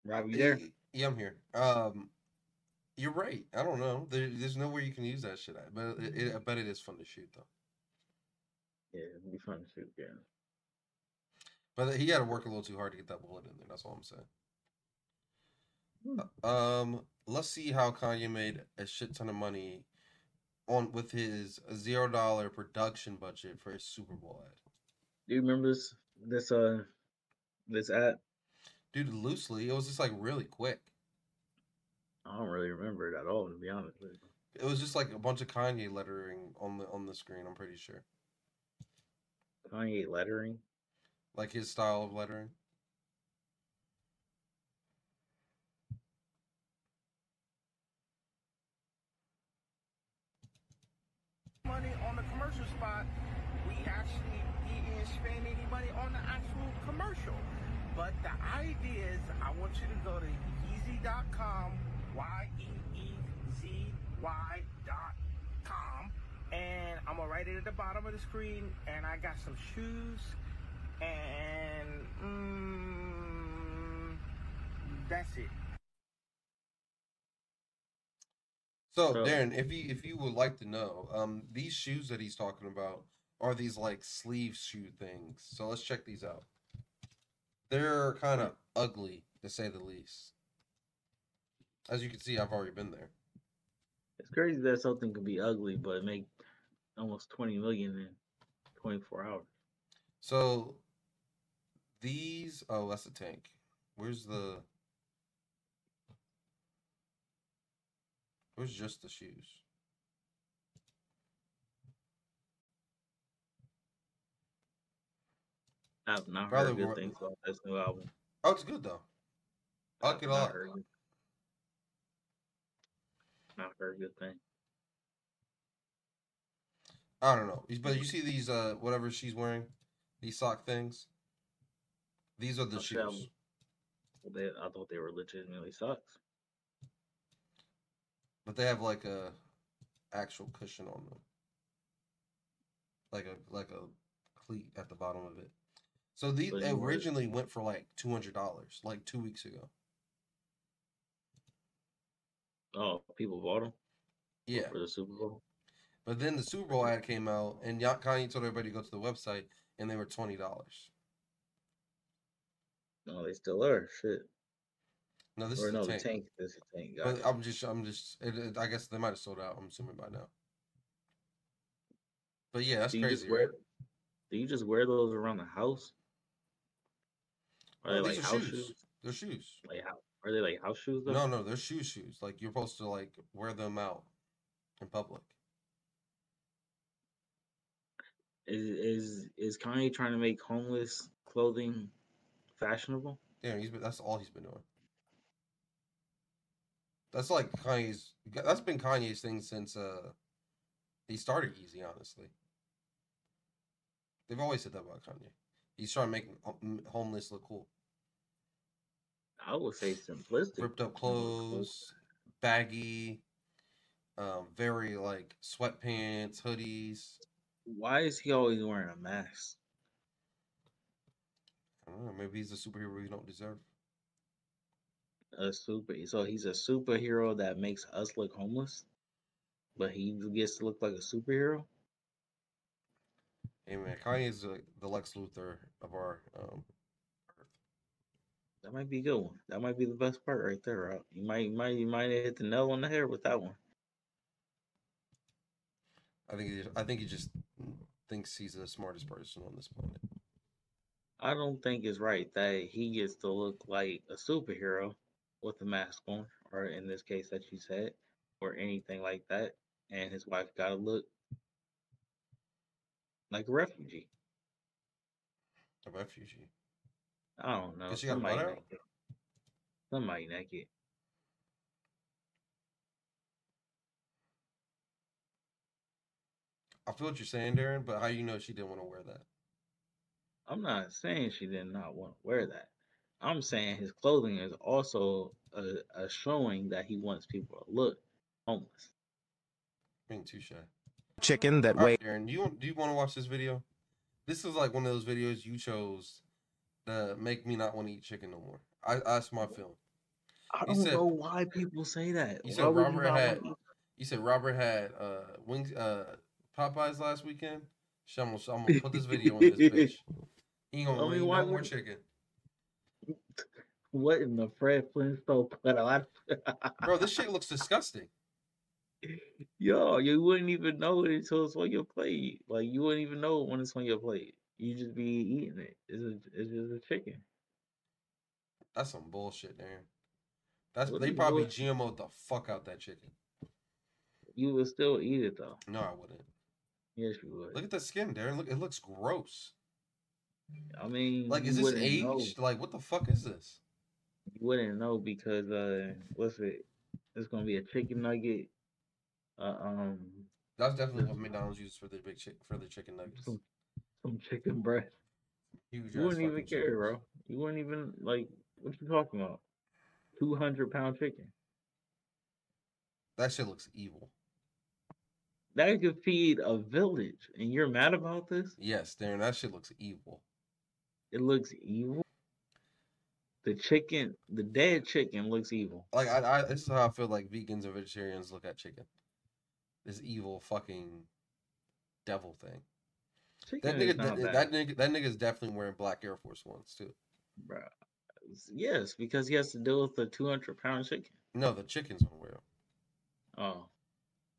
Rob, you there?
Yeah, I'm here. Um, you're right. I don't know. There, there's nowhere you can use that shit at, but it, it, I bet it is fun to shoot though.
Yeah, it'd be fun to shoot. Yeah.
But he had to work a little too hard to get that bullet in there. That's all I'm saying.
Hmm.
Uh, Um, let's see how Kanye made a shit ton of money on with his zero dollar production budget for his Super Bowl ad.
Do you remember this this uh this ad?
Dude, loosely, it was just like really quick.
I don't really remember it at all, to be honest.
It was just like a bunch of Kanye lettering on the on the screen. I'm pretty sure,
Kanye lettering.
Like his style of lettering.
money on the commercial spot, we actually didn't spend any money on the actual commercial. But the idea is I want you to go to Yeezy.com, Y-E-E-Z-Y dot com, and I'm gonna write it at the bottom of the screen, and I got some shoes, and mm, that's it.
So,
So-
Darren, if you if you would like to know, um, these shoes that he's talking about are these like sleeve shoe things. So let's check these out. They're kind of ugly to say the least. As you can see, I've already been there.
It's crazy that something could be ugly but make almost twenty million in twenty four hours.
So these oh that's a tank. Where's the Where's just the shoes?
I've not
Brother,
heard good things about this new album.
Oh, it's good though. I like it a
Not
lot.
heard, not heard good thing.
I don't know. But you see these uh whatever she's wearing, these sock things. These are the shoes.
Well, they, I thought they were legitimately socks.
But they have like a actual cushion on them. Like a like a cleat at the bottom of it. So these
But you were-
originally went for like two hundred dollars, like two weeks ago.
Oh, people bought them
Yeah.
for the Super Bowl.
But then the Super Bowl ad came out and Kanye told everybody to go to the website and they were twenty dollars.
No, they still are. Shit.
No, this
or
is
no,
the
the
tank.
tank. This is a tank. Got
But
it.
I'm just I'm just it, it- I guess they might have sold out, I'm assuming by now. But yeah, that's
do you
crazy.
just wear?
right?
Do you just wear those around the house? Are
No,
they
these
like
are
house
shoes.
shoes?
They're shoes.
Like how? Are they like house shoes though?
No, no, they're shoe shoes. Like you're supposed to like wear them out in public.
Is is is Kanye trying to make homeless clothing fashionable?
Yeah, he's been, that's all he's been doing. That's like Kanye's. That's been Kanye's thing since uh he started Yeezy. Honestly, they've always said that about Kanye. He's trying to make homeless look cool.
I would say simplistic.
Ripped up clothes, baggy, um, very like sweatpants, hoodies.
Why is he always wearing a mask?
I don't know. Maybe he's a superhero we don't deserve.
A super. So he's a superhero that makes us look homeless, but he gets to look like a superhero.
Hey man, Kanye's the, the Lex Luthor of our um,
That might be a good one. That might be the best part right there. Rob. You might, you might, you might hit the nail on the head with that one.
I think he, I think he just thinks he's the smartest person on this planet.
I don't think it's right that he gets to look like a superhero with a mask on, or in this case that you said, or anything like that, and his wife got to look like a refugee.
A refugee.
I don't know.
She got
somebody
out?
it. Somebody naked.
I feel what you're saying, Darren, but how you know she didn't want to wear that?
I'm not saying she did not want to wear that. I'm saying his clothing is also a, a showing that he wants people to look homeless.
I mean, touche.
Chicken that
way.
weighs.
right, Darren, do you want, do you want to watch this video? This is like one of those videos you chose to make me not want to eat chicken no more. I that's my film.
I
You
don't
said-
know why people say that.
You
Why
said
would you
Robert had. You said Robert had uh wings uh Popeyes last weekend. Shit, I'm gonna, I'm gonna put this video on this bitch. He gonna
I
eat no more chicken,
What in the Fred Flintstone put
bro. This shit looks disgusting.
Yo, you wouldn't even know it until it's on your plate. Like you wouldn't even know when it's on your plate. You just be eating it. It's a, it's just a chicken.
That's some bullshit, man. That's
What
they probably
bullshit?
GMO'd the fuck out that chicken.
You would still eat it though.
No, I wouldn't.
Yes, you would.
Look at the skin, Darren. Look, it looks gross.
I mean,
Like, is this aged?
know.
Like, what the fuck is this?
You wouldn't know because uh, what's it? It's gonna be a chicken nugget. Uh, um,
That's definitely what McDonald's uses for the big chick for the chicken nuggets.
some some chicken breast.
Huge
You wouldn't even care,
chickens.
bro. You wouldn't even like. What you talking about? Two hundred pound chicken.
That shit looks evil.
That could feed a village, and you're mad about this?
Yes, Darren, that shit looks evil.
It looks evil. The chicken, the dead chicken, looks evil.
Like I, I this is how I feel like vegans and vegetarians look at chicken. This evil fucking devil thing.
Chicken
That
is
nigga, that, that nigga, that nigga's definitely wearing black Air Force Ones too.
Bruh. Yes, because he has to deal with the two hundred pound chicken.
No, the chicken's on wear.
Oh,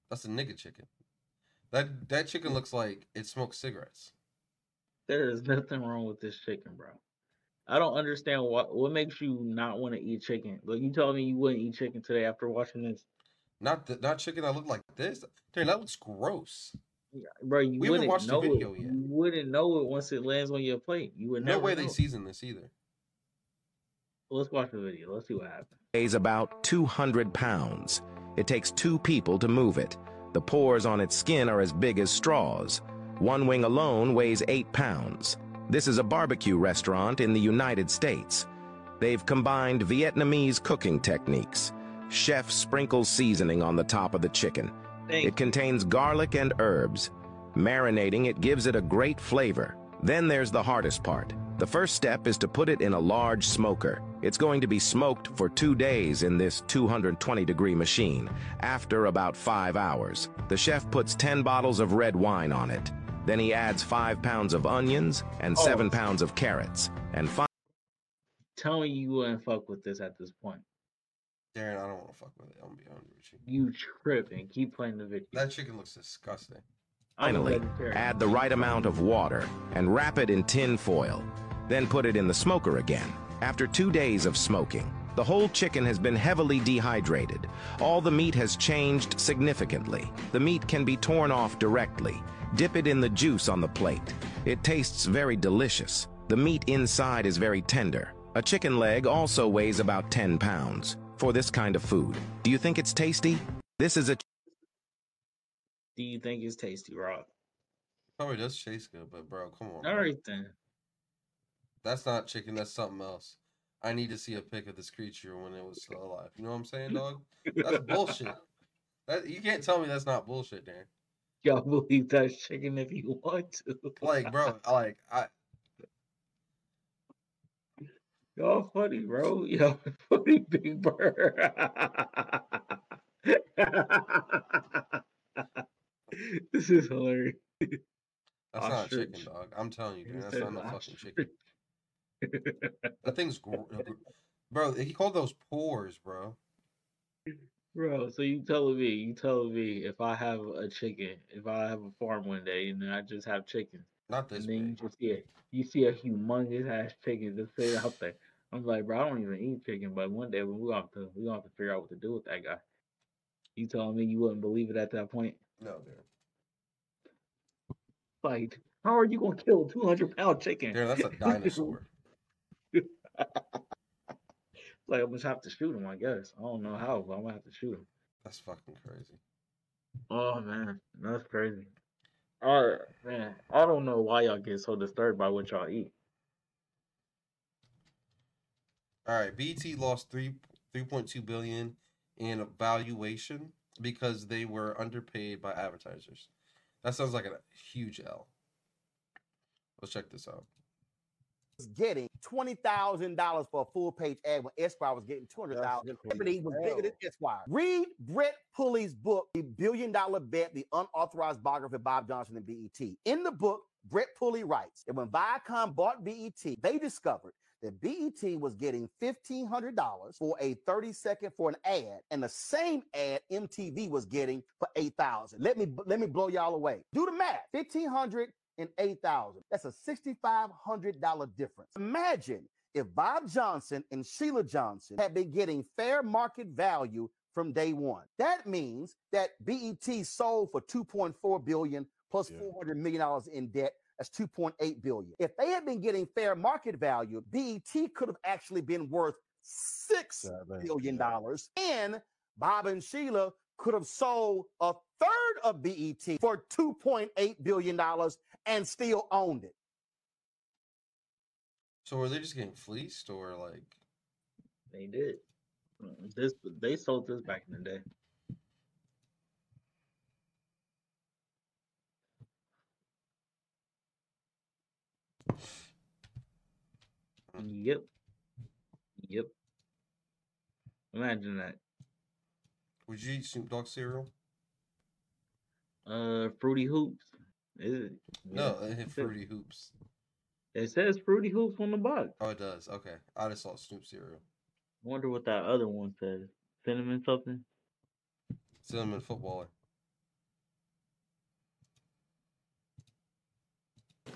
That's a nigga chicken. That that chicken looks like it smokes cigarettes.
there is nothing wrong with this chicken, bro. I don't understand what what makes you not want to eat chicken. Like you told me you wouldn't eat chicken today after watching this,
Not the, not chicken that look like this. Darren, that looks gross.
Yeah, bro. You
We haven't
wouldn't
watched the
know
video
it.
yet.
You wouldn't know it once it lands on your plate. You would
No
never
way they season this either.
Let's watch the video. Let's see what happens.
weighs about 200 pounds. It takes two people to move it. The pores on its skin are as big as straws. One wing alone weighs 8 pounds. This is a barbecue restaurant in the United States. They've combined Vietnamese cooking techniques. Chef sprinkles seasoning on the top of the chicken. It contains garlic and herbs. Marinating it gives it a great flavor. Then there's the hardest part. The first step is to put it in a large smoker. It's going to be smoked for two days in this 220 degree machine. After about five hours, the chef puts 10 bottles of red wine on it. Then he adds five pounds of onions and
Oh.
seven pounds of carrots. And fi-
Tell me you wouldn't fuck with this at this point.
Darren, I don't want to fuck with it. I'm gonna be honest with you.
You tripping? Keep playing the video.
That chicken looks disgusting.
Finally, add the right amount of water and wrap it in tin foil. Then put it in the smoker again. After two days of smoking, the whole chicken has been heavily dehydrated. All the meat has changed significantly. The meat can be torn off directly. Dip it in the juice on the plate. It tastes very delicious. The meat inside is very tender. A chicken leg also weighs about 10 pounds. For this kind of food, do you think it's tasty? This is a
Do you think it's tasty, Rob?
Probably does taste good, but bro, come on.
All
bro.
right then.
That's not chicken. That's something else. I need to see a pic of this creature when it was still alive. You know what I'm saying, dog? That's bullshit. That you can't tell me that's not bullshit, Darren.
Y'all believe that's chicken if you want to.
Like, bro, like I
Y'all funny, bro. Y'all funny, Big Bird. this is hilarious.
that's not a chicken, dog. I'm telling you, Darren, that's not no fucking chicken. That thing's gr- uh, gr- bro. He called those pores, bro.
Bro, so you telling me, you telling me if I have a chicken, if I have a farm one day and then I just have chicken,
Not this
and then you just see a you see a humongous ass chicken just sit out there. I'm like, bro, I don't even eat chicken, but one day we gonna have to we gonna have to figure out what to do with that guy. You telling me you wouldn't believe it at that point?
No, Darren.
Like, how are you gonna kill a two hundred pound chicken?
Darren, that's a dinosaur.
Like I'm gonna have to shoot him. I guess I don't know how, but I'm gonna have to shoot him.
That's fucking crazy.
Oh man, that's crazy. All right, man. I don't know why y'all get so disturbed by what y'all eat.
All right, BT lost three three point two billion in valuation because they were underpaid by advertisers. That sounds like a huge L. Let's check this out.
Getting twenty thousand dollars for a full page ad when Esquire was getting two hundred thousand. Liberty was bigger than Esquire. Read Brett Pulley's book, The Billion Dollar Bet: The Unauthorized Biography of Bob Johnson and BET. In the book, Brett Pulley writes that when Viacom bought BET, they discovered that BET was getting fifteen hundred dollars for a thirty second for an ad, and the same ad MTV was getting for eight thousand. Let me let me blow y'all away. Do the math. Fifteen hundred and eight thousand. That's a sixty-five hundred dollar difference. Imagine if Bob Johnson and Sheila Johnson had been getting fair market value from day one. That means that BET sold for 2.4 billion plus 400 million dollars in debt. That's 2.8 billion. If they had been getting fair market value, BET could have actually been worth six billion dollars, and Bob and Sheila could have sold a third of BET for 2.8 billion dollars and still owned it.
So were they just getting fleeced or like
They did. Mm, This they sold this back in the day. Yep. Yep. Imagine that.
would you eat Snoop Dogg cereal?
Uh, Fruity Hoops. Is it?
No,
Yeah.
it hit Fruity Hoops.
It says Fruity Hoops on the box.
Oh, it does. Okay, I just saw Snoop cereal.
Wonder what that other one says. Cinnamon something.
Cinnamon footballer.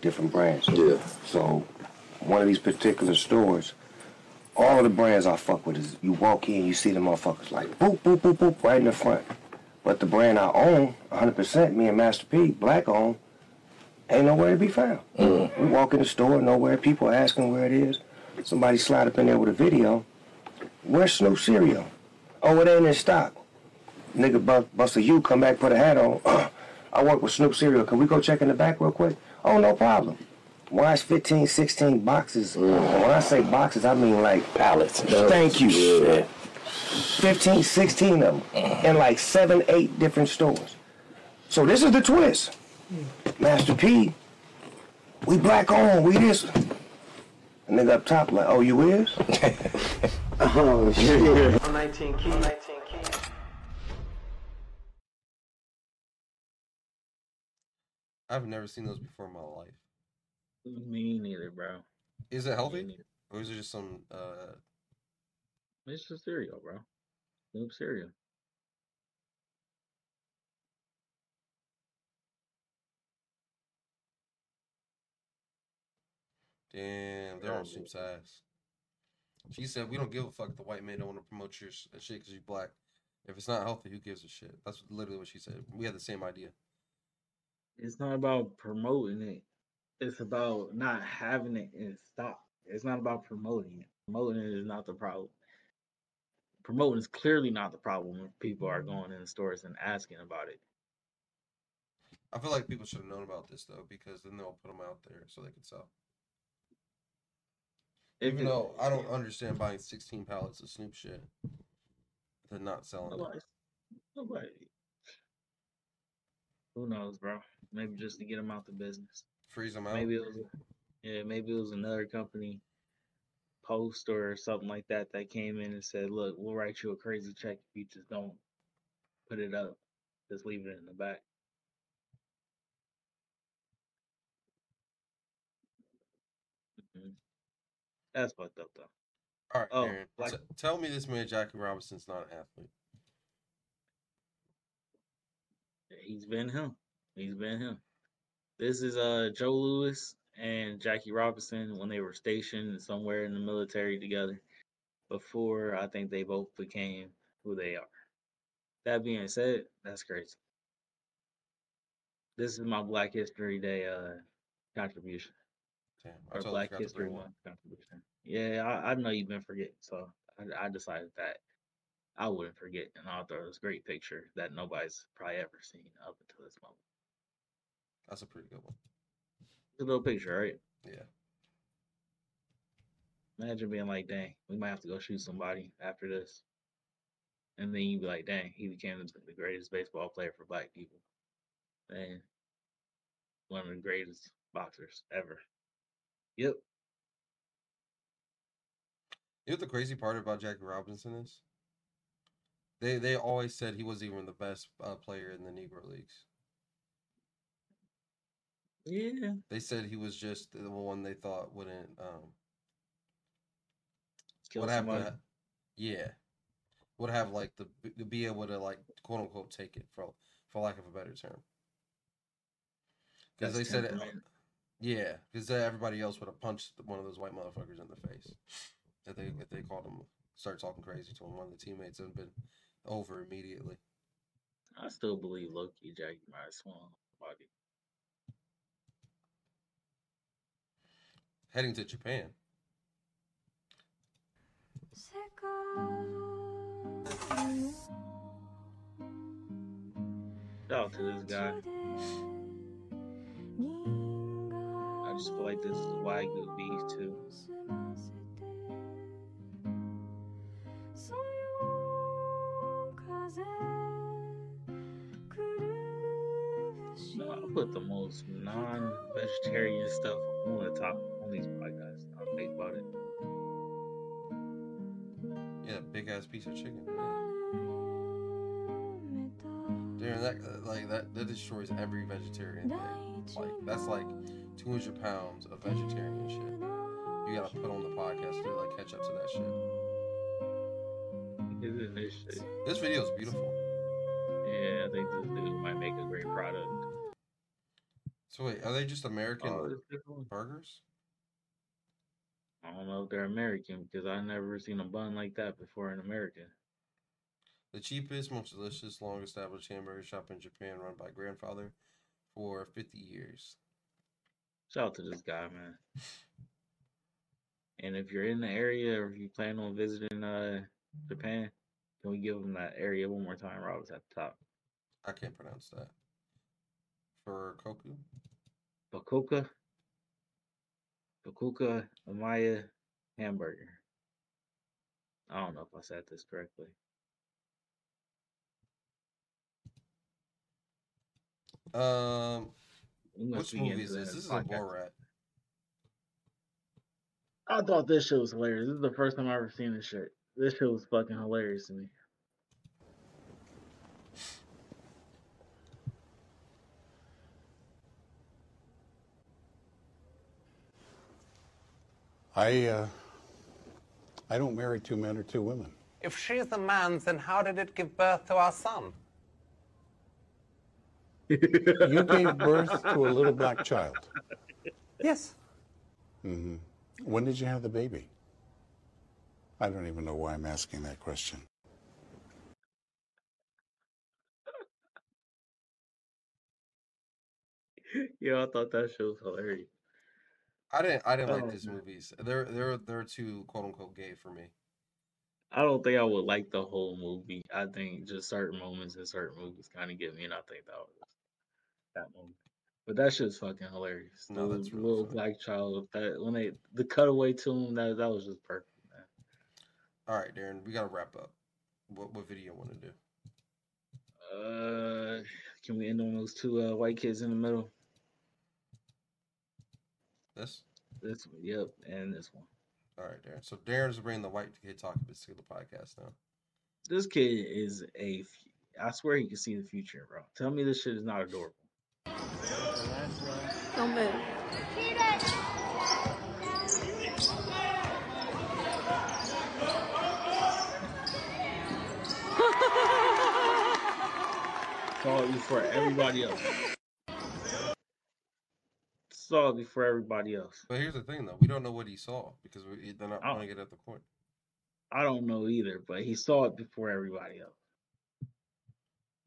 different brands. Yeah. So one of these particular stores, all of the brands I fuck with is you walk in, you see the motherfuckers like boop, boop, boop, boop, right in the front. But the brand I own, 100%, me and Master P, black owned, ain't nowhere to be found. Mm. We walk in the store, nowhere. People asking where it is. Somebody slide up in there with a video. Where's Snoop cereal? Oh, it ain't in stock. Nigga bust, bust a U, come back, put a hat on. I work with Snoop cereal. Can we go check in the back real quick? Oh, no problem. Why is 15, 16 boxes? And when I say boxes, I mean like pallets. Thank you. 15, 16 of them mm. in like seven, eight different stores. So this is the twist. Master P, we black on, we this. A nigga up top like, oh, you is? oh, shit.
I'm 19 key. 19 key.
I've never seen those before in my life.
Me neither, bro.
Is it healthy, or is it just some? uh
It's just cereal, bro. Snoop cereal.
Damn, they're on Snoop's ass. She said, "We don't give a fuck. if The white man don't want to promote your shit because you're black. If it's not healthy, who gives a shit?" That's literally what she said. We had the same idea.
It's not about promoting it. It's about not having it in stock. It's not about promoting it. Promoting it is not the problem. Promoting is clearly not the problem if people are going in the stores and asking about it.
I feel like people should have known about this though, because then they'll put them out there so they can sell.
If
Even
it-
though I don't understand buying 16 pallets of Snoop shit, they're not selling it.
Nobody, nobody. Who knows, bro? Maybe just to get them out the business.
Freeze them out.
Maybe it was, yeah, maybe it was another company, Post or something like that, that came in and said, "Look, we'll write you a crazy check if you just don't put it up. Just leave it in the back." That's fucked up, though.
All right,
Oh,
Aaron.
like-
t- tell me this man Jackie Robinson's not an athlete.
He's been him. He's been him. This is uh Joe Louis and Jackie Robinson when they were stationed somewhere in the military together before I think they both became who they are. That being said, that's crazy. This is my Black History Day uh contribution.
Damn,
Or Black History. Month contribution. Yeah, I, I know you've been forgetting, so I, I decided that I wouldn't forget, and I'll throw this great picture that nobody's probably ever seen up until this moment.
That's a pretty good one.
It's a little picture, right?
Yeah.
Imagine being like, dang, we might have to go shoot somebody after this. And then you'd be like, dang, he became the, the greatest baseball player for black people. And one of the greatest boxers ever. Yep.
You know what the crazy part about Jackie Robinson is? They they always said he was even the best uh, player in the Negro leagues.
Yeah.
They said he was just the one they thought wouldn't um
Kill
would have to, yeah would have like the be able to like quote unquote take it for for lack of a better term because they said it. Yeah because uh, everybody else would have punched one of those white motherfuckers in the face if they if they called him start talking crazy to him one of the teammates and been over immediately
I still believe Loki Jackie might have swung body.
heading to Japan
Shout out to this guy. I just feel like this is Wagyu beef too. No, I put the most non-vegetarian stuff on the top on these podcasts. I'll think about it.
yeah big ass piece of chicken Dude, that like that that destroys every vegetarian thing. Like that's like 200 pounds of vegetarian shit. You gotta put on the podcast to like catch up to that shit.
Shit?
This video is beautiful.
Yeah, I think this dude might make a great product.
So wait, are they just American
Oh,
burgers?
I don't know if they're American because I never seen a bun like that before in America.
The cheapest, most delicious, long established hamburger shop in Japan run by grandfather for 50 years.
Shout out to this guy, man. And if you're in the area or if you plan on visiting uh Japan, can we give them that area one more time? Rob, was at the top.
I can't pronounce that. For Koku?
Bakuka. Bakuka Amaya hamburger. I don't know if I said this correctly.
Um, which movie is this? This is a. Borat.
I thought this shit was hilarious. This is the first time I've ever seen this shit. This shit was fucking hilarious to me.
I, uh, I don't marry two men or two women.
If she's a man, then how did it give birth to our son?
You gave birth to a little black child.
Yes.
hmm When did you have the baby? I don't even know why I'm asking that question.
Yo, I thought that shit was hilarious.
I didn't I didn't
Oh,
like these
man.
movies. They're they're they're too quote unquote gay for me.
I don't think I would like the whole movie. I think just certain moments in certain movies kind of get me, and I think that was that movie. But that shit's fucking hilarious.
No,
the
that's really
little
funny.
black child that when they the cutaway to him that that was just perfect, man.
All right, Darren, we gotta wrap up. What what video you want to do?
Uh, can we end on those two uh, white kids in the middle?
This?
This one, yep, and this one.
All right, Darren. So Darren's bringing the white kid talk to the podcast now.
This kid is a. I swear he can see the future, bro. Tell me this shit is not adorable.
Don't move.
Saw it before everybody else. Saw it before everybody else.
But here's the thing, though. We don't know what he saw because we, they're not
Oh.
playing it at the court.
I don't know either, but he saw it before everybody else.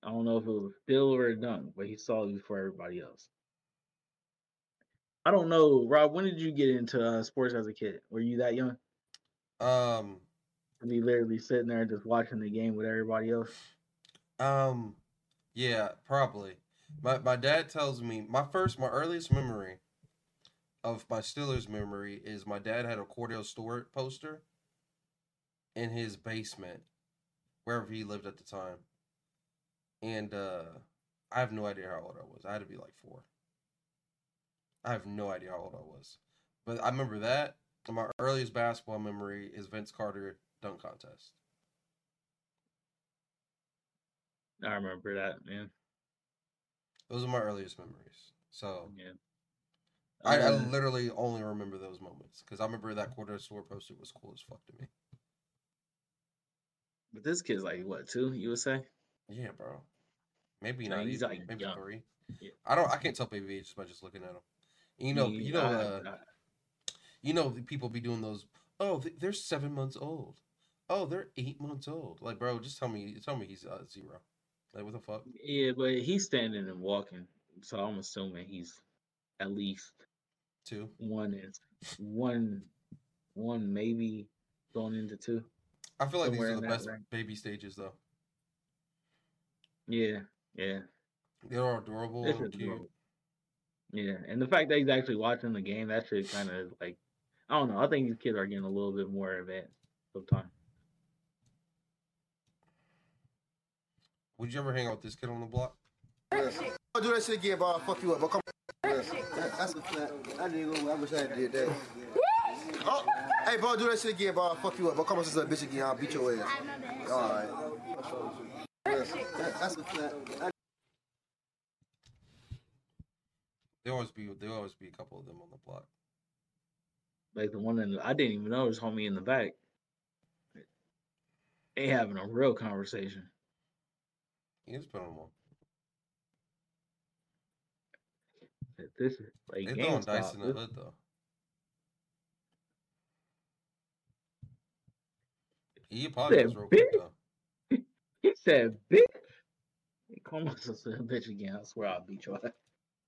I don't know if it was a still or a dunk, but he saw it before everybody else. I don't know, Rob. When did you get into uh, sports as a kid? Were you that young?
Um,
be literally sitting there just watching the game with everybody else?
Um, yeah, probably. My my dad tells me my first, my earliest memory of my Steelers memory is my dad had a Kordell Stewart poster in his basement, wherever he lived at the time, and uh, I have no idea how old I was. I had to be like four. I have no idea how old I was, but I remember that. My earliest basketball memory is Vince Carter dunk contest.
I remember that, man.
Those are my earliest memories. So
yeah,
I, I
Uh,
literally only remember those moments because I remember that quarter store poster was cool as fuck to me.
But this kid's like what two? You would say?
Yeah, bro. Maybe not.
he's,
even,
like,
maybe
young.
three.
Yeah.
I don't. I can't tell baby age just by just looking at him. You know.
Me-
You know.
I-
Uh,
I-
you know. People be doing those. Oh, they're seven months old. Oh, they're eight months old. Like, bro, just tell me. Tell me he's uh, zero. Like, what the fuck?
Yeah, but he's standing and walking, so I'm assuming he's at least
two.
One is one, one maybe going into two.
I feel like
somewhere
these are the best baby stages, though.
Yeah, yeah.
They're adorable
This
and cute.
adorable. Yeah, and the fact that he's actually watching the game, that should kind of like, I don't know. I think these kids are getting a little bit more advanced sometimes.
Would you ever hang out with this kid on the block?
I'll do that shit again, bro. I'll fuck you up. But come That- That's a flat. That nigga, I wish I did that. Oh, hey, bro, do that shit again, bro. I'll fuck you up. But come on, sister, bitch again. I'll beat your ass. All right. That- That's a flat. That-
There always be there always be a couple of them on the block.
Like the one in the, I didn't even know was homie in the back. They having a real conversation.
He is putting them on.
This is like
They throwing dice in the hood though. He apologized real quick though.
He said, "Bitch." He called my sister a bitch again. I swear I'll beat your ass.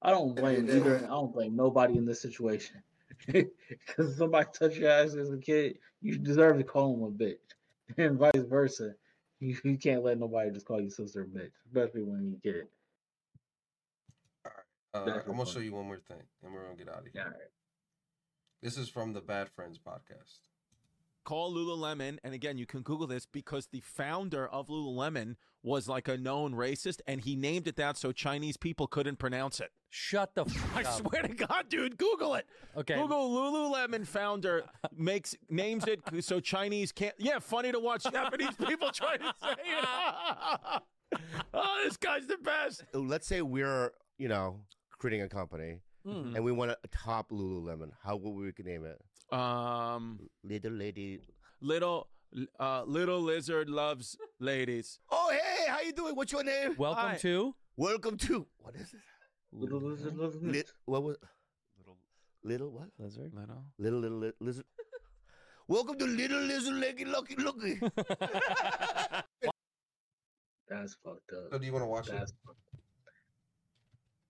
I don't blame either. I don't blame nobody in this situation. Because somebody touched your ass as a kid, you deserve to call them a bitch, and vice versa. You, you can't let nobody just call your sister a bitch, especially when you get it.
Uh, I'm gonna
fine.
show you one more thing, and we're gonna get out of here.
All right.
This is from the Bad Friends podcast.
Call Lululemon, and again, you can Google this because the founder of Lululemon was like a known racist, and he named it that so Chinese people couldn't pronounce it.
Shut the fuck
I
up.
swear to God, dude, Google it.
Okay.
Google Lululemon founder makes names it so Chinese can't. Yeah, funny to watch Japanese people try to say it. oh, this guy's the best.
Let's say we're, you know, creating a company
Mhm.
and we want to top Lululemon. How would we name it?
Um,
little lady.
Little, uh, little lizard loves ladies.
Oh, hey, how you doing? What's your name?
Welcome
Hi.
to.
Welcome to. What is it?
Little lizard loves
Li- what was? Little. Little what?
Lizard.
Little.
Little little li- lizard. Welcome to Little Lizard Lucky Lucky Lucky.
That's fucked up.
So do you want to watch
That's
it?
fucked.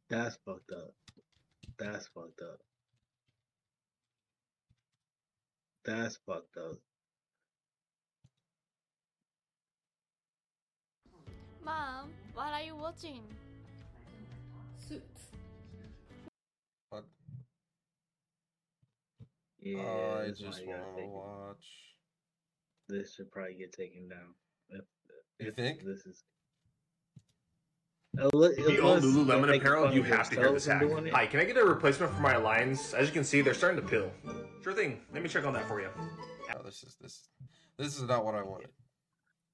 That's fucked up. That's fucked up. That's fucked up.
Mom, what are you watching? Suits.
Fuck.
Yeah,
I just want to watch.
This should probably get taken down. If,
You
if
think?
This is. Uh, unless-
If you own Lululemon apparel, you have to hear this hack.
themselves and.
Hi, can I get a replacement for my lines? As you can see, they're starting to peel. Sure thing. Let me check on that for you.
No, this is this. This is not what I wanted.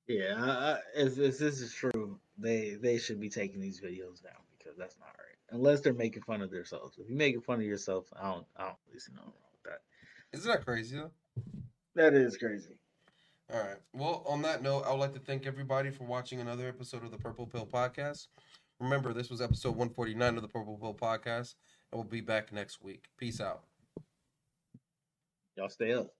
Yeah, I, I, if, if this is true, they they should be taking these videos down because that's not right. Unless they're making fun of themselves. If you're making fun of yourself, I don't I don't really see nothing wrong with that.
Isn't that crazy though?
That is crazy.
All right. Well, on that note, I would like to thank everybody for watching another episode of the Purple Pill Podcast. Remember, this was episode 149 of the Purple Pill Podcast, and we'll be back next week. Peace out.
Y'all stay up.